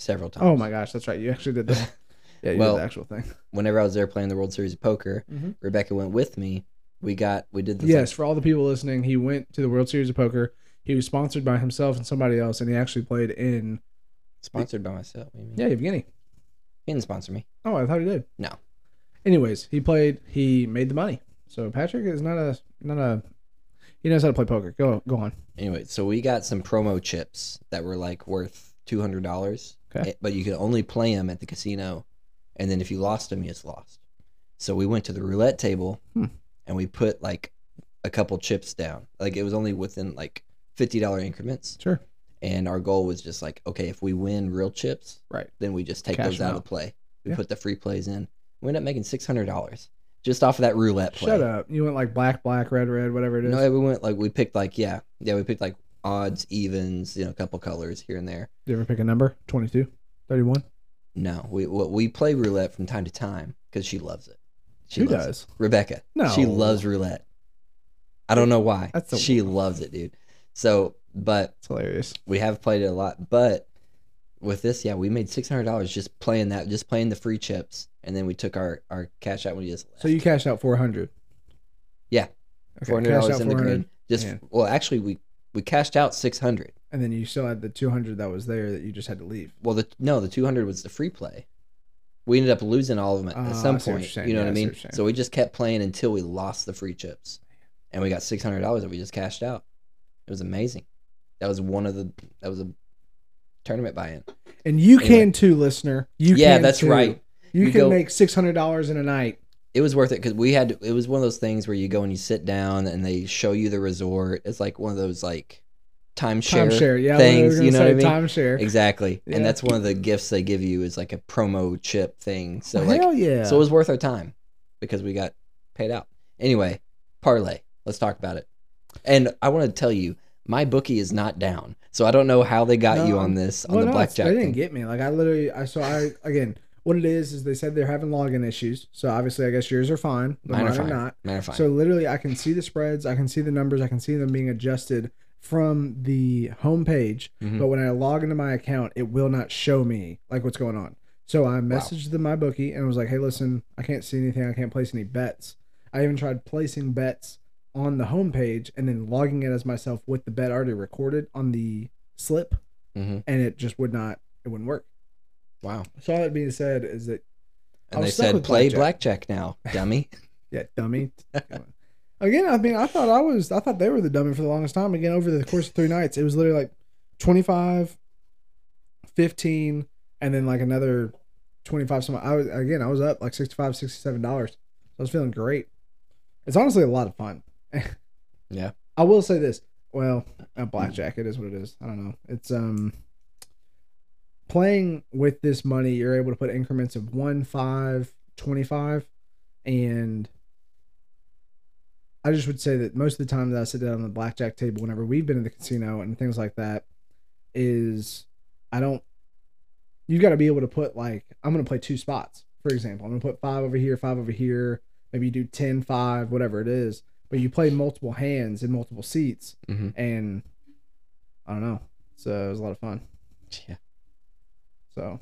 Several times. Oh my gosh, that's right. You actually did the yeah, you Well, did the actual thing. Whenever I was there playing the World Series of Poker, Mhm. Rebecca went with me. We got we did this Yes, like, for all the people listening, he went to the World Series of Poker. He was sponsored by himself and somebody else, and he actually played in sponsored by myself. Yeah, Evgeny. He didn't sponsor me. Oh, I thought he did. No. Anyways, he played. He made the money. So Patrick is not a not a. He knows how to play poker. Go go on. Anyway, so we got some promo chips that were like worth two hundred dollars. Okay. But you could only play them at the casino, and then if you lost them, you just lost. So we went to the roulette table, Hmm. and we put like a couple chips down. Like it was only within like fifty dollar increments, Sure. and our goal was just like, okay, if we win real chips, Right. then we just take Cash those out out. of play. We Yeah. put the free plays in. We ended up making six hundred dollars just off of that roulette play. Shut up. You went like black, black, red, red, whatever it is. No, we went like we picked like yeah, yeah, we picked like odds, evens, you know, a couple colors here and there. Did you ever pick a number? 22, 31? No, we what we play roulette from time to time because she loves it. She Who loves does? It. Rebecca. No. she loves roulette. I don't know why. That's the- she loves it, dude. So, but It's hilarious. we have played it a lot. But with this, yeah, we made six hundred dollars just playing that, just playing the free chips, and then we took our our cash out when we just left. So you cashed out 400. Yeah. Okay, four hundred dollars in the green. Just Yeah. well, actually, we we cashed out six hundred. And then you still had the 200 that was there that you just had to leave. Well, the no, the two hundred was the free play. We ended up losing all of them at, Oh, at some see what point. You know Yeah, what I mean? what. So we just kept playing until we lost the free chips, and we got six hundred dollars that we just cashed out. It was amazing. That was one of the that was a tournament buy-in. And you Anyway. can too, listener. You yeah, can that's too. right. You We can go- make $600 in a night. It was worth it because we had. It was one of those things where you go and you sit down and they show you the resort. It's like one of those like timeshare, Timeshare. Yeah, things. You know what I mean? Timeshare. Exactly, Yeah. and that's one of the gifts they give you is like a promo chip thing. So like, Hell yeah. so it was worth our time because we got paid out. Anyway, parlay. Let's talk about it. And I want to tell you, my bookie is not down, so I don't know how they got you on this on Well, the no, blackjack. They didn't thing. get me. Like I literally, I so I again, what it is is they said they're having login issues. So obviously, I guess yours are fine, but Mine mine, are fine. not. Mine are fine. So literally, I can see the spreads, I can see the numbers, I can see them being adjusted from the home page. Mhm. But when I log into my account, it will not show me like what's going on. So I messaged the my bookie and was like, "Hey, listen, I can't see anything. I can't place any bets." I even tried placing bets on the home page and then logging it as myself with the bet already recorded on the slip, Mhm. and it just would not. It wouldn't work. Wow. So all that being said is that And they said, "Play blackjack." blackjack now, dummy." Yeah, dummy. Again, I mean, I thought I was, I thought they were the dummy for the longest time. Again, over the course of three nights, it was literally like 25, 15, and then like another 25. Some, I was, again, I was up like 65, 67 dollars. I was feeling great. It's honestly a lot of fun. Yeah. I will say this. Well, a blackjack, it is what it is. I don't know. It's, um, playing with this money, you're able to put increments of 1, 5, 25, and I just would say that most of the time that I sit down on the blackjack table, whenever we've been in the casino and things like that, is I don't. you've got to be able to put like I'm going to play two spots, for example. I'm going to put five over here, five over here. Maybe you do 10, 5, whatever it is. But you play multiple hands in multiple seats, Mhm. and I don't know. So it was a lot of fun. Yeah, So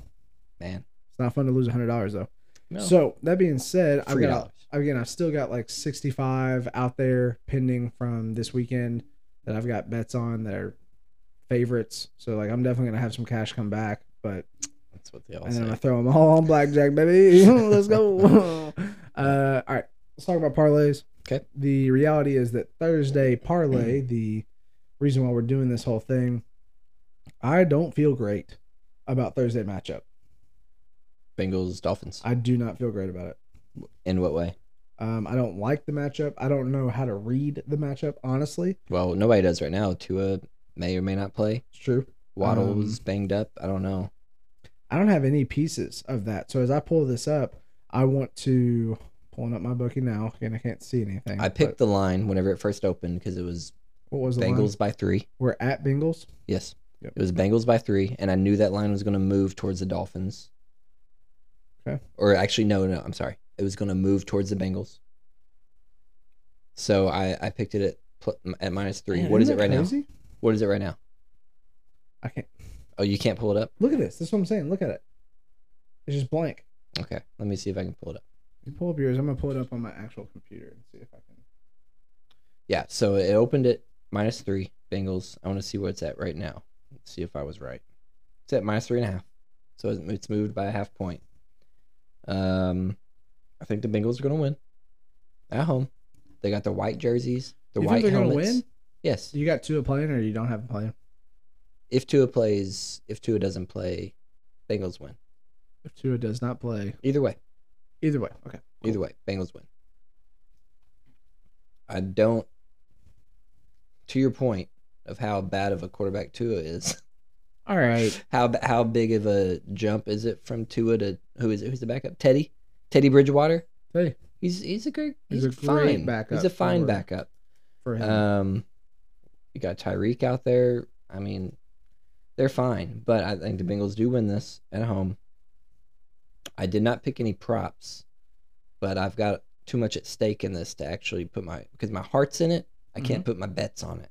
man. it's not fun to lose a hundred dollars though. No. So that being said, I've got again, I've still got like sixty five out there pending from this weekend that I've got bets on that are favorites. So like I'm definitely gonna have some cash come back, but That's what they all and then I'm say. gonna throw them all on blackjack, baby. Let's go. uh, all right, let's talk about parlays. Okay. The reality is that Thursday parlay, the reason why we're doing this whole thing, I don't feel great about Thursday matchup. Bengals, Dolphins. I do not feel great about it. In what way? Um, I don't like the matchup. I don't know how to read the matchup. Honestly, Well, nobody does right now. Tua may or may not play. it's true. Waddle Um, was banged up. I don't know. I don't have any pieces of that. So as I pull this up, I want to pulling up my bookie now. Again, I can't see anything. I picked the line whenever it first opened because it was what was Bengals by three. We're at Bengals. Yes. Yep. It was Bengals by three, and I knew that line was going to move towards the Dolphins. Okay. Or actually, no, no, I'm sorry. It was going to move towards the Bengals. So I, I picked it at at minus three. Man, what is it right that now? What is it right now? I can't Oh, you can't pull it up. look at this. That's what I'm saying. Look at it. It's just blank. Okay, let me see if I can pull it up. You pull up yours. I'm gonna pull it up on my actual computer and see if I can. Yeah, so it opened at minus three Bengals. I want to see where it's at right now. See if I was right. It's at minus three and a half, so it's- moved by a half point. Um, I think the Bengals are going to win at home. They got the white jerseys, the You white think they're gonna helmets. win? Yes, You got Tua playing, or you don't have a playing? if Tua plays, if Tua doesn't play, Bengals win. If Tua does not play, Either way, either way, okay. either way, Bengals win. I don't. To your point of how bad of a quarterback Tua is. All right. How how big of a jump is it from Tua to who is it? Who's the backup? Teddy, Teddy Bridgewater. Hey, He's he's a great He's he's, a great fine backup He's a fine for- backup. for him. Um, you got Tyreek out there. I mean, they're fine, but I think the Bengals do win this at home. I did not pick any props, but I've got too much at stake in this to actually put my because my heart's in it. I can't put my bets on it.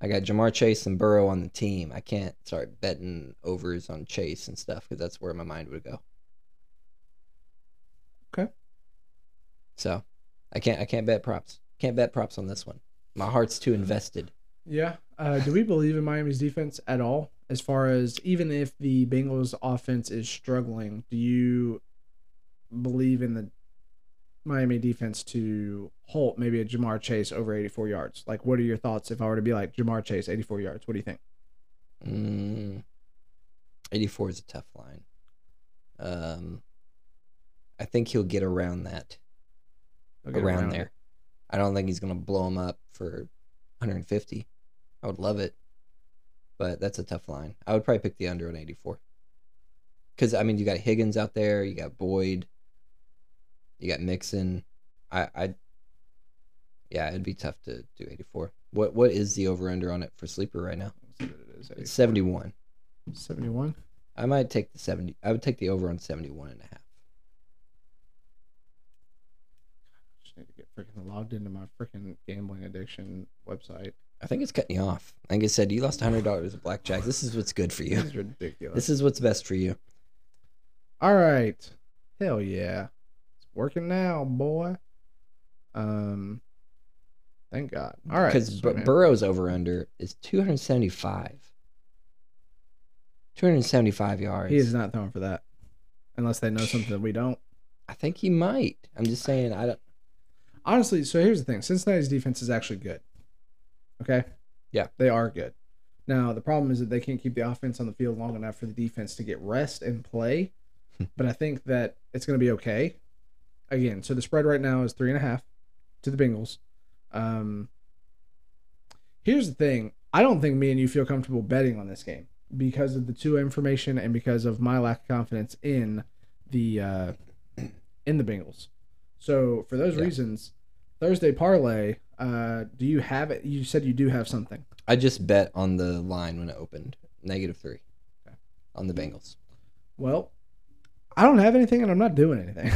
I got Ja'Marr Chase and Burrow on the team. I can't start betting overs on Chase and stuff because that's where my mind would go. Okay. So, I can't. I can't bet props. Can't bet props on this one. My heart's too invested. yeah. Uh, do we believe in Miami's defense at all? As far as even if the Bengals offense is struggling, do you believe in the Miami defense to halt maybe a Ja'Marr Chase over 84 yards? Like, what are your thoughts if I were to be like Ja'Marr Chase 84 yards? What do you think? Mm, 84 is a tough line. Um, I think he'll get around that, get around, it. there. I don't think he's going to blow him up for 150. I would love it, but that's a tough line. I would probably pick the under on 84. Because, I mean, you got Higgins out there, you got Boyd, you got Mixon. I, I, yeah, it'd be tough to do 84. What What is the over under on it for sleeper right now? Let's see what it is. It's 71. 71. I might take the 70. I would take the over on 71 and a half. Just need to get freaking logged into my freaking gambling addiction website. I think it's cutting you off. Like I said, you lost $100 at blackjack. This is what's good for you. This is ridiculous. This is what's best for you. All right. Hell yeah. Working now, boy. Um thank God. All right. Because man. Burrow's over under is 275. 275 yards. he is not throwing for that. Unless they know something that we don't. I think he might. I'm just saying. I don't. Honestly, so here's the thing. Cincinnati's defense is actually good. Okay? Yeah. They are good. Now, the problem is that they can't keep the offense on the field long enough for the defense to get rest and play. but I think that it's going to be okay. Again, so the spread right now is three and a half to the Bengals. Um, here's the thing. I don't think me and you feel comfortable betting on this game because of the two information and because of my lack of confidence in the uh, in the Bengals. So for those Yeah. reasons, Thursday parlay. Uh, do you have it? You said you do have something. I just bet on the line when it opened. Negative three. Okay. On the Bengals. Well, I don't have anything, and I'm not doing anything.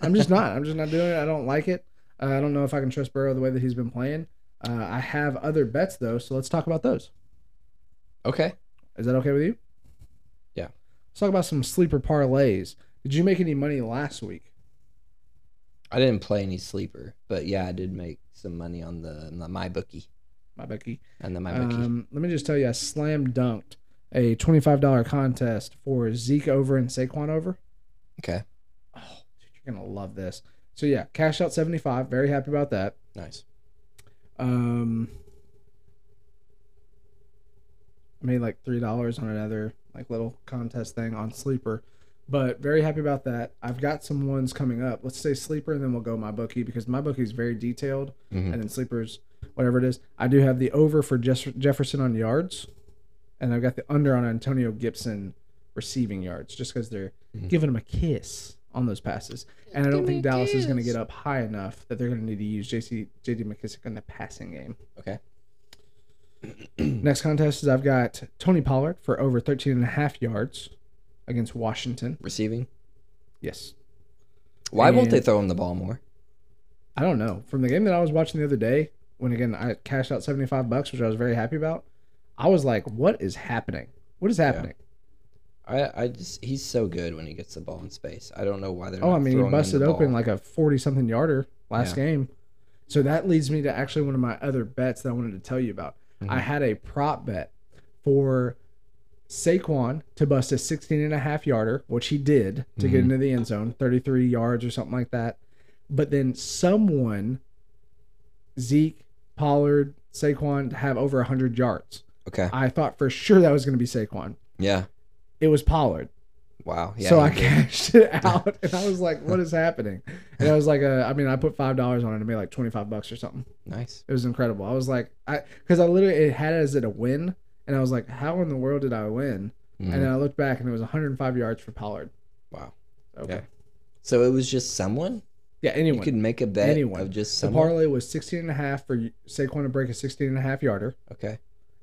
I'm just not. I'm just not doing it. I don't like it. Uh, I don't know if I can trust Burrow the way that he's been playing. Uh, I have other bets though, so let's talk about those. Okay. Is that okay with you? Yeah. Let's talk about some sleeper parlays. Did you make any money last week? I didn't play any sleeper, but yeah, I did make some money on the, the my bookie My bookie. and the my bookie. Um, let me just tell you, I slam dunked a twenty-five dollar contest for Zeke over and Saquon over. Okay. Oh, dude, you're gonna love this. So yeah, cash out seventy-five. Very happy about that. Nice. Um, I made like three dollars on another like little contest thing on Sleeper, but very happy about that. I've got some ones coming up. Let's say Sleeper, and then we'll go my bookie because my bookie is very detailed, Mhm. and then Sleepers, whatever it is. I do have the over for Jeff- Jefferson on yards, and I've got the under on Antonio Gibson receiving yards, just because they're Mhm. giving him a kiss on those passes. And I don't Give think a Dallas is going to get up high enough that they're going to need to use JC JD McKissic in the passing game. Okay. Next contest is I've got Tony Pollard for over 13 and a half yards against Washington. Receiving. Yes. Why won't they throw him the ball more? I don't know. From the game that I was watching the other day, when again I cashed out seventy five bucks, which I was very happy about. I was like, "What is happening? What is happening?" I, I just he's so good when he gets the ball in space. I don't know why they're. Oh, I mean, he busted open ball. like a forty something yarder last Yeah. game. So that leads me to actually one of my other bets that I wanted to tell you about. Mm-hmm. I had a prop bet for Saquon to bust a 16 and a half yarder, which he did to Mm-hmm. get into the end zone, 33 yards or something like that. But then someone, Zeke, Pollard, Saquon, to have over 100 yards. okay. I thought for sure that was going to be Saquon. Yeah. It was Pollard. Wow. Yeah. so I cashed it out, and I was like, "What is happening?" And I was like, uh, "I mean, I put five dollars on it and made like twenty five bucks or something. Nice. It was incredible. I was like, I because I literally it had it as it a win, and I was like, "How in the world did I win?" Mhm. And then I looked back, and it was 105 yards for Pollard. Wow. Okay, Yeah. So it was just someone. yeah, anyone. You could make a bet Anyone. of just the parlay was 16 and a half for Saquon to break a 16 and a half yarder, okay.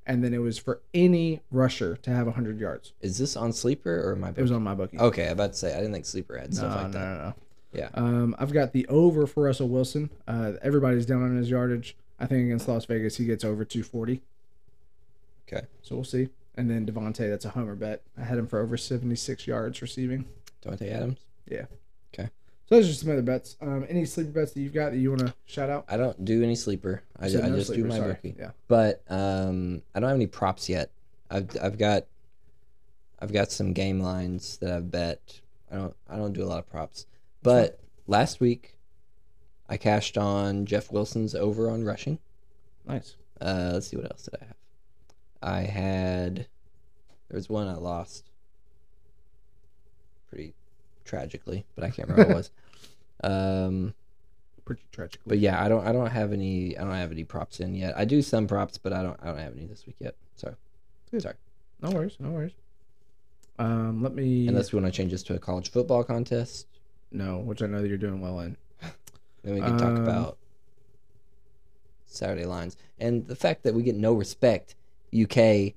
And then it was for any rusher to have 100 yards. Is this on sleeper or my I? It was on my bookie. Okay, I about to say I didn't think sleeper had stuff no, like no, that. no, no. Yeah. Um, I've got the over for Russell Wilson. Uh, everybody's down on his yardage. I think against Las Vegas he gets over 240. Okay. So we'll see. And then Davante, that's a homer bet. I had him for over 76 yards receiving. Davante Adams. So those are some other bets. Um, any sleeper bets that you've got that you want to shout out? I don't do any sleeper. I, You said I no just sleeper, do my sorry. bookie. Yeah. But um, I don't have any props yet. I've I've got I've got some game lines that I've bet. I don't I don't do a lot of props. But last week I cashed on Jeff Wilson's over on rushing. Nice. Uh, let's see what else did I have. I had there was one I lost pretty tragically, but I can't remember what it was. Um, Pretty tragic. but yeah, I don't I don't have any I don't have any props in yet. I do some props, but I don't I don't have any this week yet. So No worries. No worries. Um, let me. unless we want to change this to a college football contest, no, which I know that you're doing well in. then we can talk Um, about Saturday lines and the fact that we get no respect. UK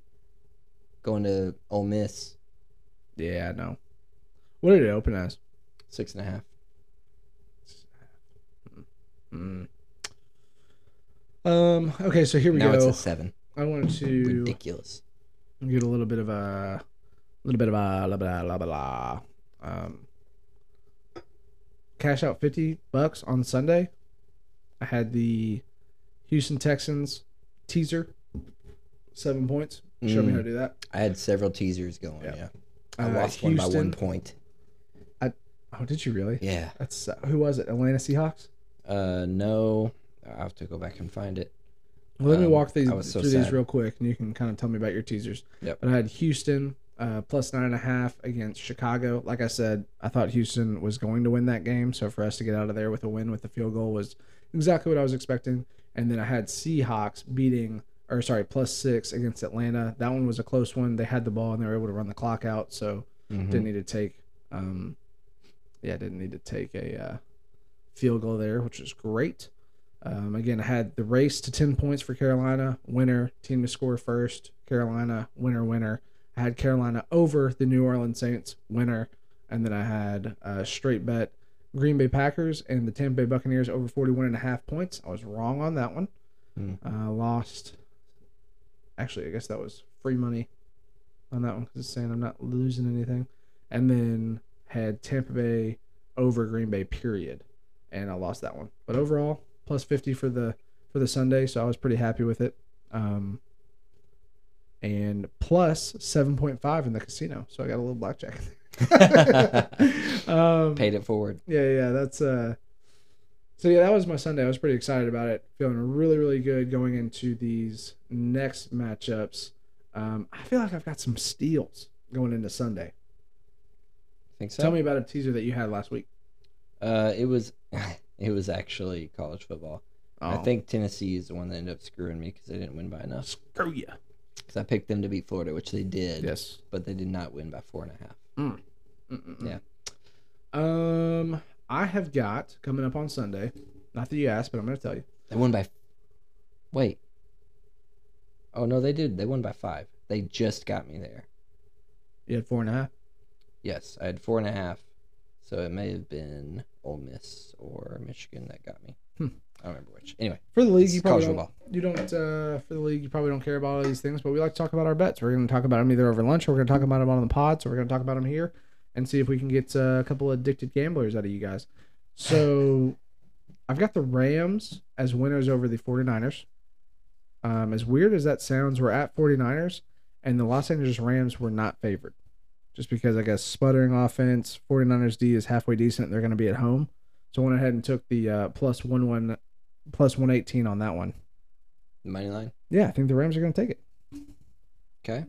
going to Ole Miss Yeah, I know. What did it open as? six and a half. Mm. Um. Okay, so here we Now go. it's a seven. I wanted to Ridiculous. get a little bit of a, little bit of a blah blah blah blah. Um. Cash out fifty bucks on Sunday. I had the Houston Texans teaser, seven points. Show me Mm. how to do that. I had several teasers going. Yeah. Yeah, I Uh, lost one by one Houston- point. Oh, did you really? Yeah. That's uh, who was it? Atlanta Seahawks. Uh, no, I have to go back and find it. Well, let me Um, walk these so through these real quick, and you can kind of tell me about your teasers. Yep. But I had Houston uh, plus nine and a half against Chicago. Like I said, I thought Houston was going to win that game, so for us to get out of there with a win with the field goal was exactly what I was expecting. And then I had Seahawks beating, or sorry, plus six against Atlanta. That one was a close one. They had the ball and they were able to run the clock out, so Mhm. didn't need to take. Um, yeah, didn't need to take a uh, field goal there, which was great. Um, again, I had the race to 10 points for Carolina, winner, team to score first, Carolina, winner, winner. I had Carolina over the New Orleans Saints, winner. And then I had a straight bet Green Bay Packers and the Tampa Bay Buccaneers over 41 and a half points. I was wrong on that one. Hmm. Uh, lost. Actually, I guess that was free money on that one because it's saying I'm not losing anything. And then had Tampa Bay over Green Bay, period. And I lost that one. But overall, plus 50 for the for the Sunday, so I was pretty happy with it. Um, and plus 7.5 in the casino, so I got a little blackjack. um, Paid it forward. yeah, yeah, that's uh so yeah, that was my Sunday. I was pretty excited about it. Feeling really, really good going into these next matchups. Um, I feel like I've got some steals going into Sunday. Think so? Tell me about a teaser that you had last week. Uh, it was, it was actually college football. I Oh, think Tennessee is the one that ended up screwing me because they didn't win by enough. screw you. Because I picked them to beat Florida, which they did. Yes. But they did not win by four and a half. Mm-mm-mm. Yeah. Um, I have got coming up on Sunday. Not that you asked, but I'm going to tell you. They won by. Wait. Oh no, they did. They won by five. They just got me there. You had four and a half. Yes, I had four and a half. So it may have been Ole Miss or Michigan that got me. I don't remember which. Anyway, For the league, you probably don't, you don't uh, for the league you probably don't care about all these things, but we like to talk about our bets. We're going to talk about them either over lunch or we're going to talk about them on the pod. So we're going to talk about them here and see if we can get uh, a couple of addicted gamblers out of you guys. So I've got the Rams as winners over the 49ers. Um, as weird as that sounds, we're at 49ers and the Los Angeles Rams were not favored. Just because I guess sputtering offense, 49ers D is halfway decent. They're going to be at home. So I went ahead and took the uh, plus one one plus 118 on that one. money line. Yeah, I think the Rams are going to take it. Okay.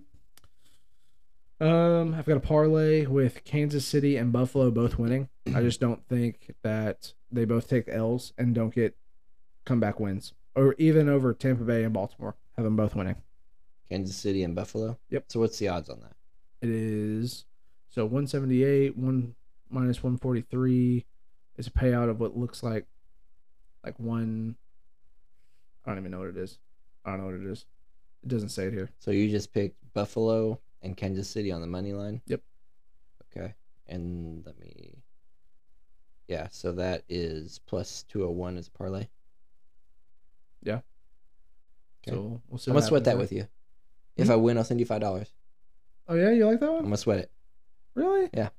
Um, I've got a parlay with Kansas City and Buffalo both winning. I just don't think that they both take L's and don't get comeback wins, or even over Tampa Bay and Baltimore. Have them both winning. Kansas City and Buffalo. Yep. So what's the odds on that? It is so 178, one minus 143 is a payout of what looks like like one. I don't even know what it is. I don't know what it is. It doesn't say it here. So you just picked Buffalo and Kansas City on the money line. Yep. Okay. And let me. Yeah. So that is plus two hundred one as a parlay. Okay. So we'll see. I'm gonna sweat that with you. If Hmm? I win, I'll send you five dollars. Oh yeah, you like that one? I'm one? gonna sweat it. Really? Yeah.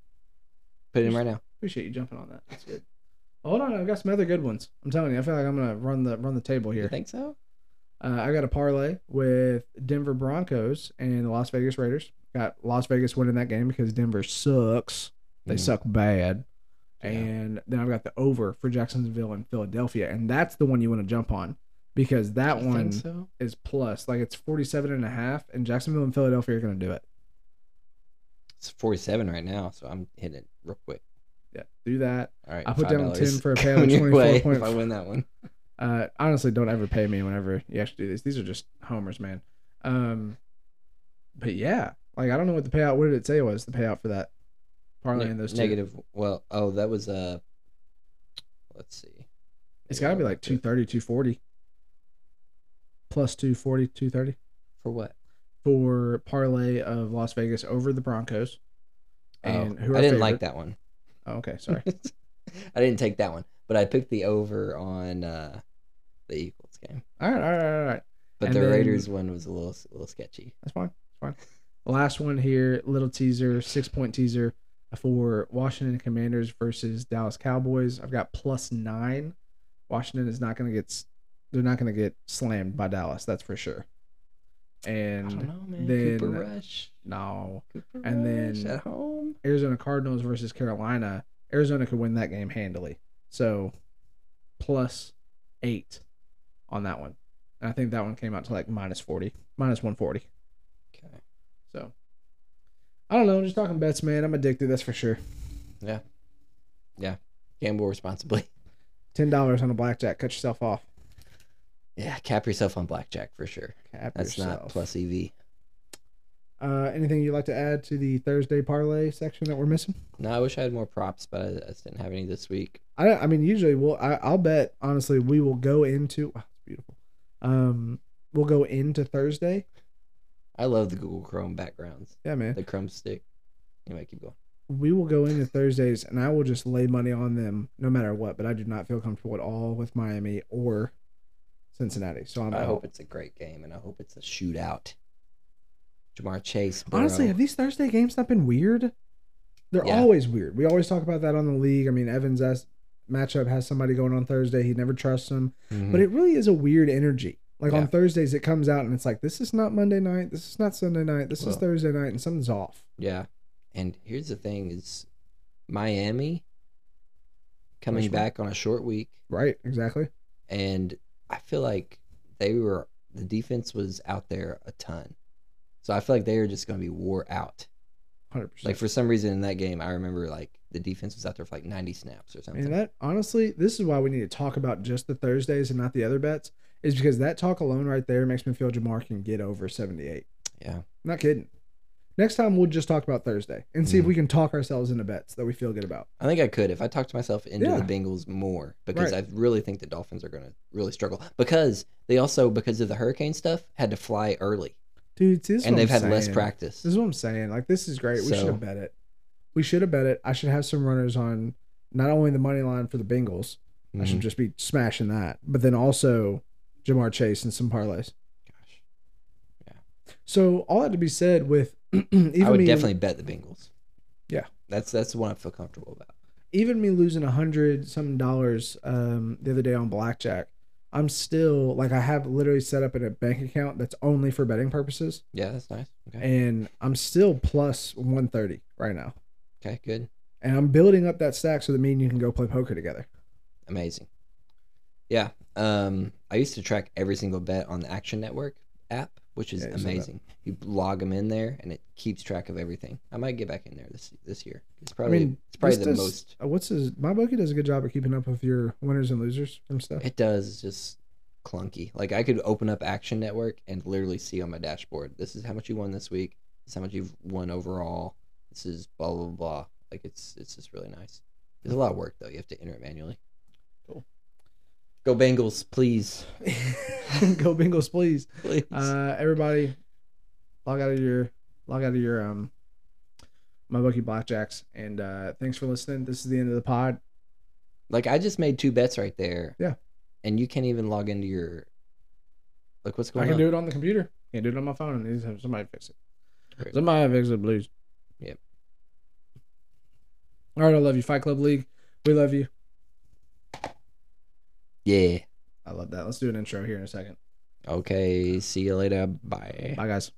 Put it in right now. Appreciate you jumping on that. That's good. Hold on, I've got some other good ones. I'm telling you, I feel like I'm gonna run the run the table You here. think so? Uh, I got a parlay with Denver Broncos and the Las Vegas Raiders. Got Las Vegas winning that game because Denver sucks. They Mhm. suck bad. Yeah. And then I've got the over for Jacksonville and Philadelphia, and that's the one you want to jump on because that You one so? is plus. Like it's 47 and a half, and Jacksonville and Philadelphia are going to do it. It's 47 right now, so I'm hitting it real quick. Yeah, do that. All right. I put down 10 for a payout of coming your way 24 If I win that one. Uh, honestly, don't ever pay me whenever you actually do these. These are just homers, man. Um, but yeah, like I don't know what the payout. What did it say was the payout for that parlay Ne- in those two? negative. Well, oh, that was uh Let's see. It's got to be like 230, 240. Plus 240, 230 For what? For parlay of Las Vegas over the Broncos. And oh, who I didn't like that one. Oh, okay, sorry. I didn't take that one, but I picked the over on uh, the Eagles game. all right, all right, all right. But And the then- Raiders one was a little a little sketchy. That's fine. That's fine. Last one here, little teaser, six point teaser for Washington Commanders versus Dallas Cowboys. I've got plus nine. Washington is not going to get. They're not going to get slammed by Dallas. That's for sure. And know, then Cooper Rush. no, Cooper and Rush then- at home. Arizona Cardinals versus Carolina. Arizona could win that game handily. So plus eight on that one. And I think that one came out to like minus forty, minus one forty. Okay. So I don't know. I'm just talking bets, man. I'm addicted. That's for sure. Yeah. Yeah. Gamble responsibly. Ten dollars on a blackjack. Cut yourself off. Yeah, cap yourself on blackjack for sure. Cap That's yourself. not plus EV. Uh, anything you'd like to add to the Thursday parlay section that we're missing? No, I wish I had more props, but I, I just didn't have any this week. I I mean, usually we'll. I, I'll bet honestly we will go into. Wow, it's beautiful. Um, we'll go into Thursday. I love the Google Chrome backgrounds, Yeah, man. the Chrome stick. Anyway, keep going. we will go into Thursdays and I will just lay money on them no matter what. But I do not feel comfortable at all with Miami or Cincinnati. So I'm I hope it's a great game, and I hope it's a shootout. Ja'Marr Chase. Honestly, have these Thursday games not been weird? They're Yeah. always weird. We always talk about that on the league. I mean, Evans' matchup has somebody going on Thursday. He never trusts them. Mhm. But it really is a weird energy. Like Yeah. on Thursdays, it comes out and it's like, this is not Monday night. This is not Sunday night. This is Thursday night, and something's off. Yeah. And here's the thing is Miami coming back on a short week Right? Exactly. and I feel like they were the defense was out there a ton. So I feel like they were just going to be wore out. 100%. Like for some reason in that game I remember like the defense was out there for like 90 snaps or something. And that honestly, this is why we need to talk about just the Thursdays and not the other bets, is because that talk alone right there makes me feel Ja'Marr can get over 78. yeah. not kidding. Next time we'll just talk about Thursday and see if Mhm. we can talk ourselves into bets that we feel good about. I think I could if I talked myself into Yeah. the Bengals more because Right. I really think the Dolphins are going to really struggle because they also because of the hurricane stuff had to fly early Dude, see, this is and what they've I'm had less saying. practice. This is what I'm saying. Like this is great. We should So- have bet it. We should have bet it. I should have some runners on not only the money line for the Bengals, I should Mhm. just be smashing that. But then also Ja'Marr Chase and some parlays. Gosh. Yeah. So all that to be said, with even I would me, definitely bet the Bengals. Yeah. That's that's the one I feel comfortable about. even me losing a hundred some dollars um, the other day on blackjack, I'm still like I have literally set up in a bank account that's only for betting purposes, Yeah, that's nice. Okay. and I'm still plus one thirty right now, Okay, good. and I'm building up that stack so that me and you can go play poker together. Amazing. Yeah. Um, I used to track every single bet on the Action Network app, which is Yeah, you said that. amazing. You log them in there, and it keeps track of everything. I might get back in there this this year. It's I probably mean, it's probably the does- most. uh, What's his? MyBookie does a good job of keeping up with your winners and losers from stuff. It does it's just clunky. Like I could open up Action Network and literally see on my dashboard, this is how much you won this week. This is how much you've won overall. This is blah blah blah. Like it's it's just really nice. It's a lot of work though. You have to enter it manually. Go Bengals, please. go Bengals, please. please. Uh, everybody, log out of your log out of your um MyBookie blackjacks, and uh, thanks for listening. This is the end of the pod. Like I just made two bets right there. Yeah. And you can't even log into your like what's going on? I can on? do it on the computer. Can't do it on my phone. And have somebody fix it. Great. Somebody fix it, please. Yep. All right, I love you, Fight Club League. We love you. Yeah. I love that. Let's do an intro here in a second. Okay. See you later. Bye. Bye, guys.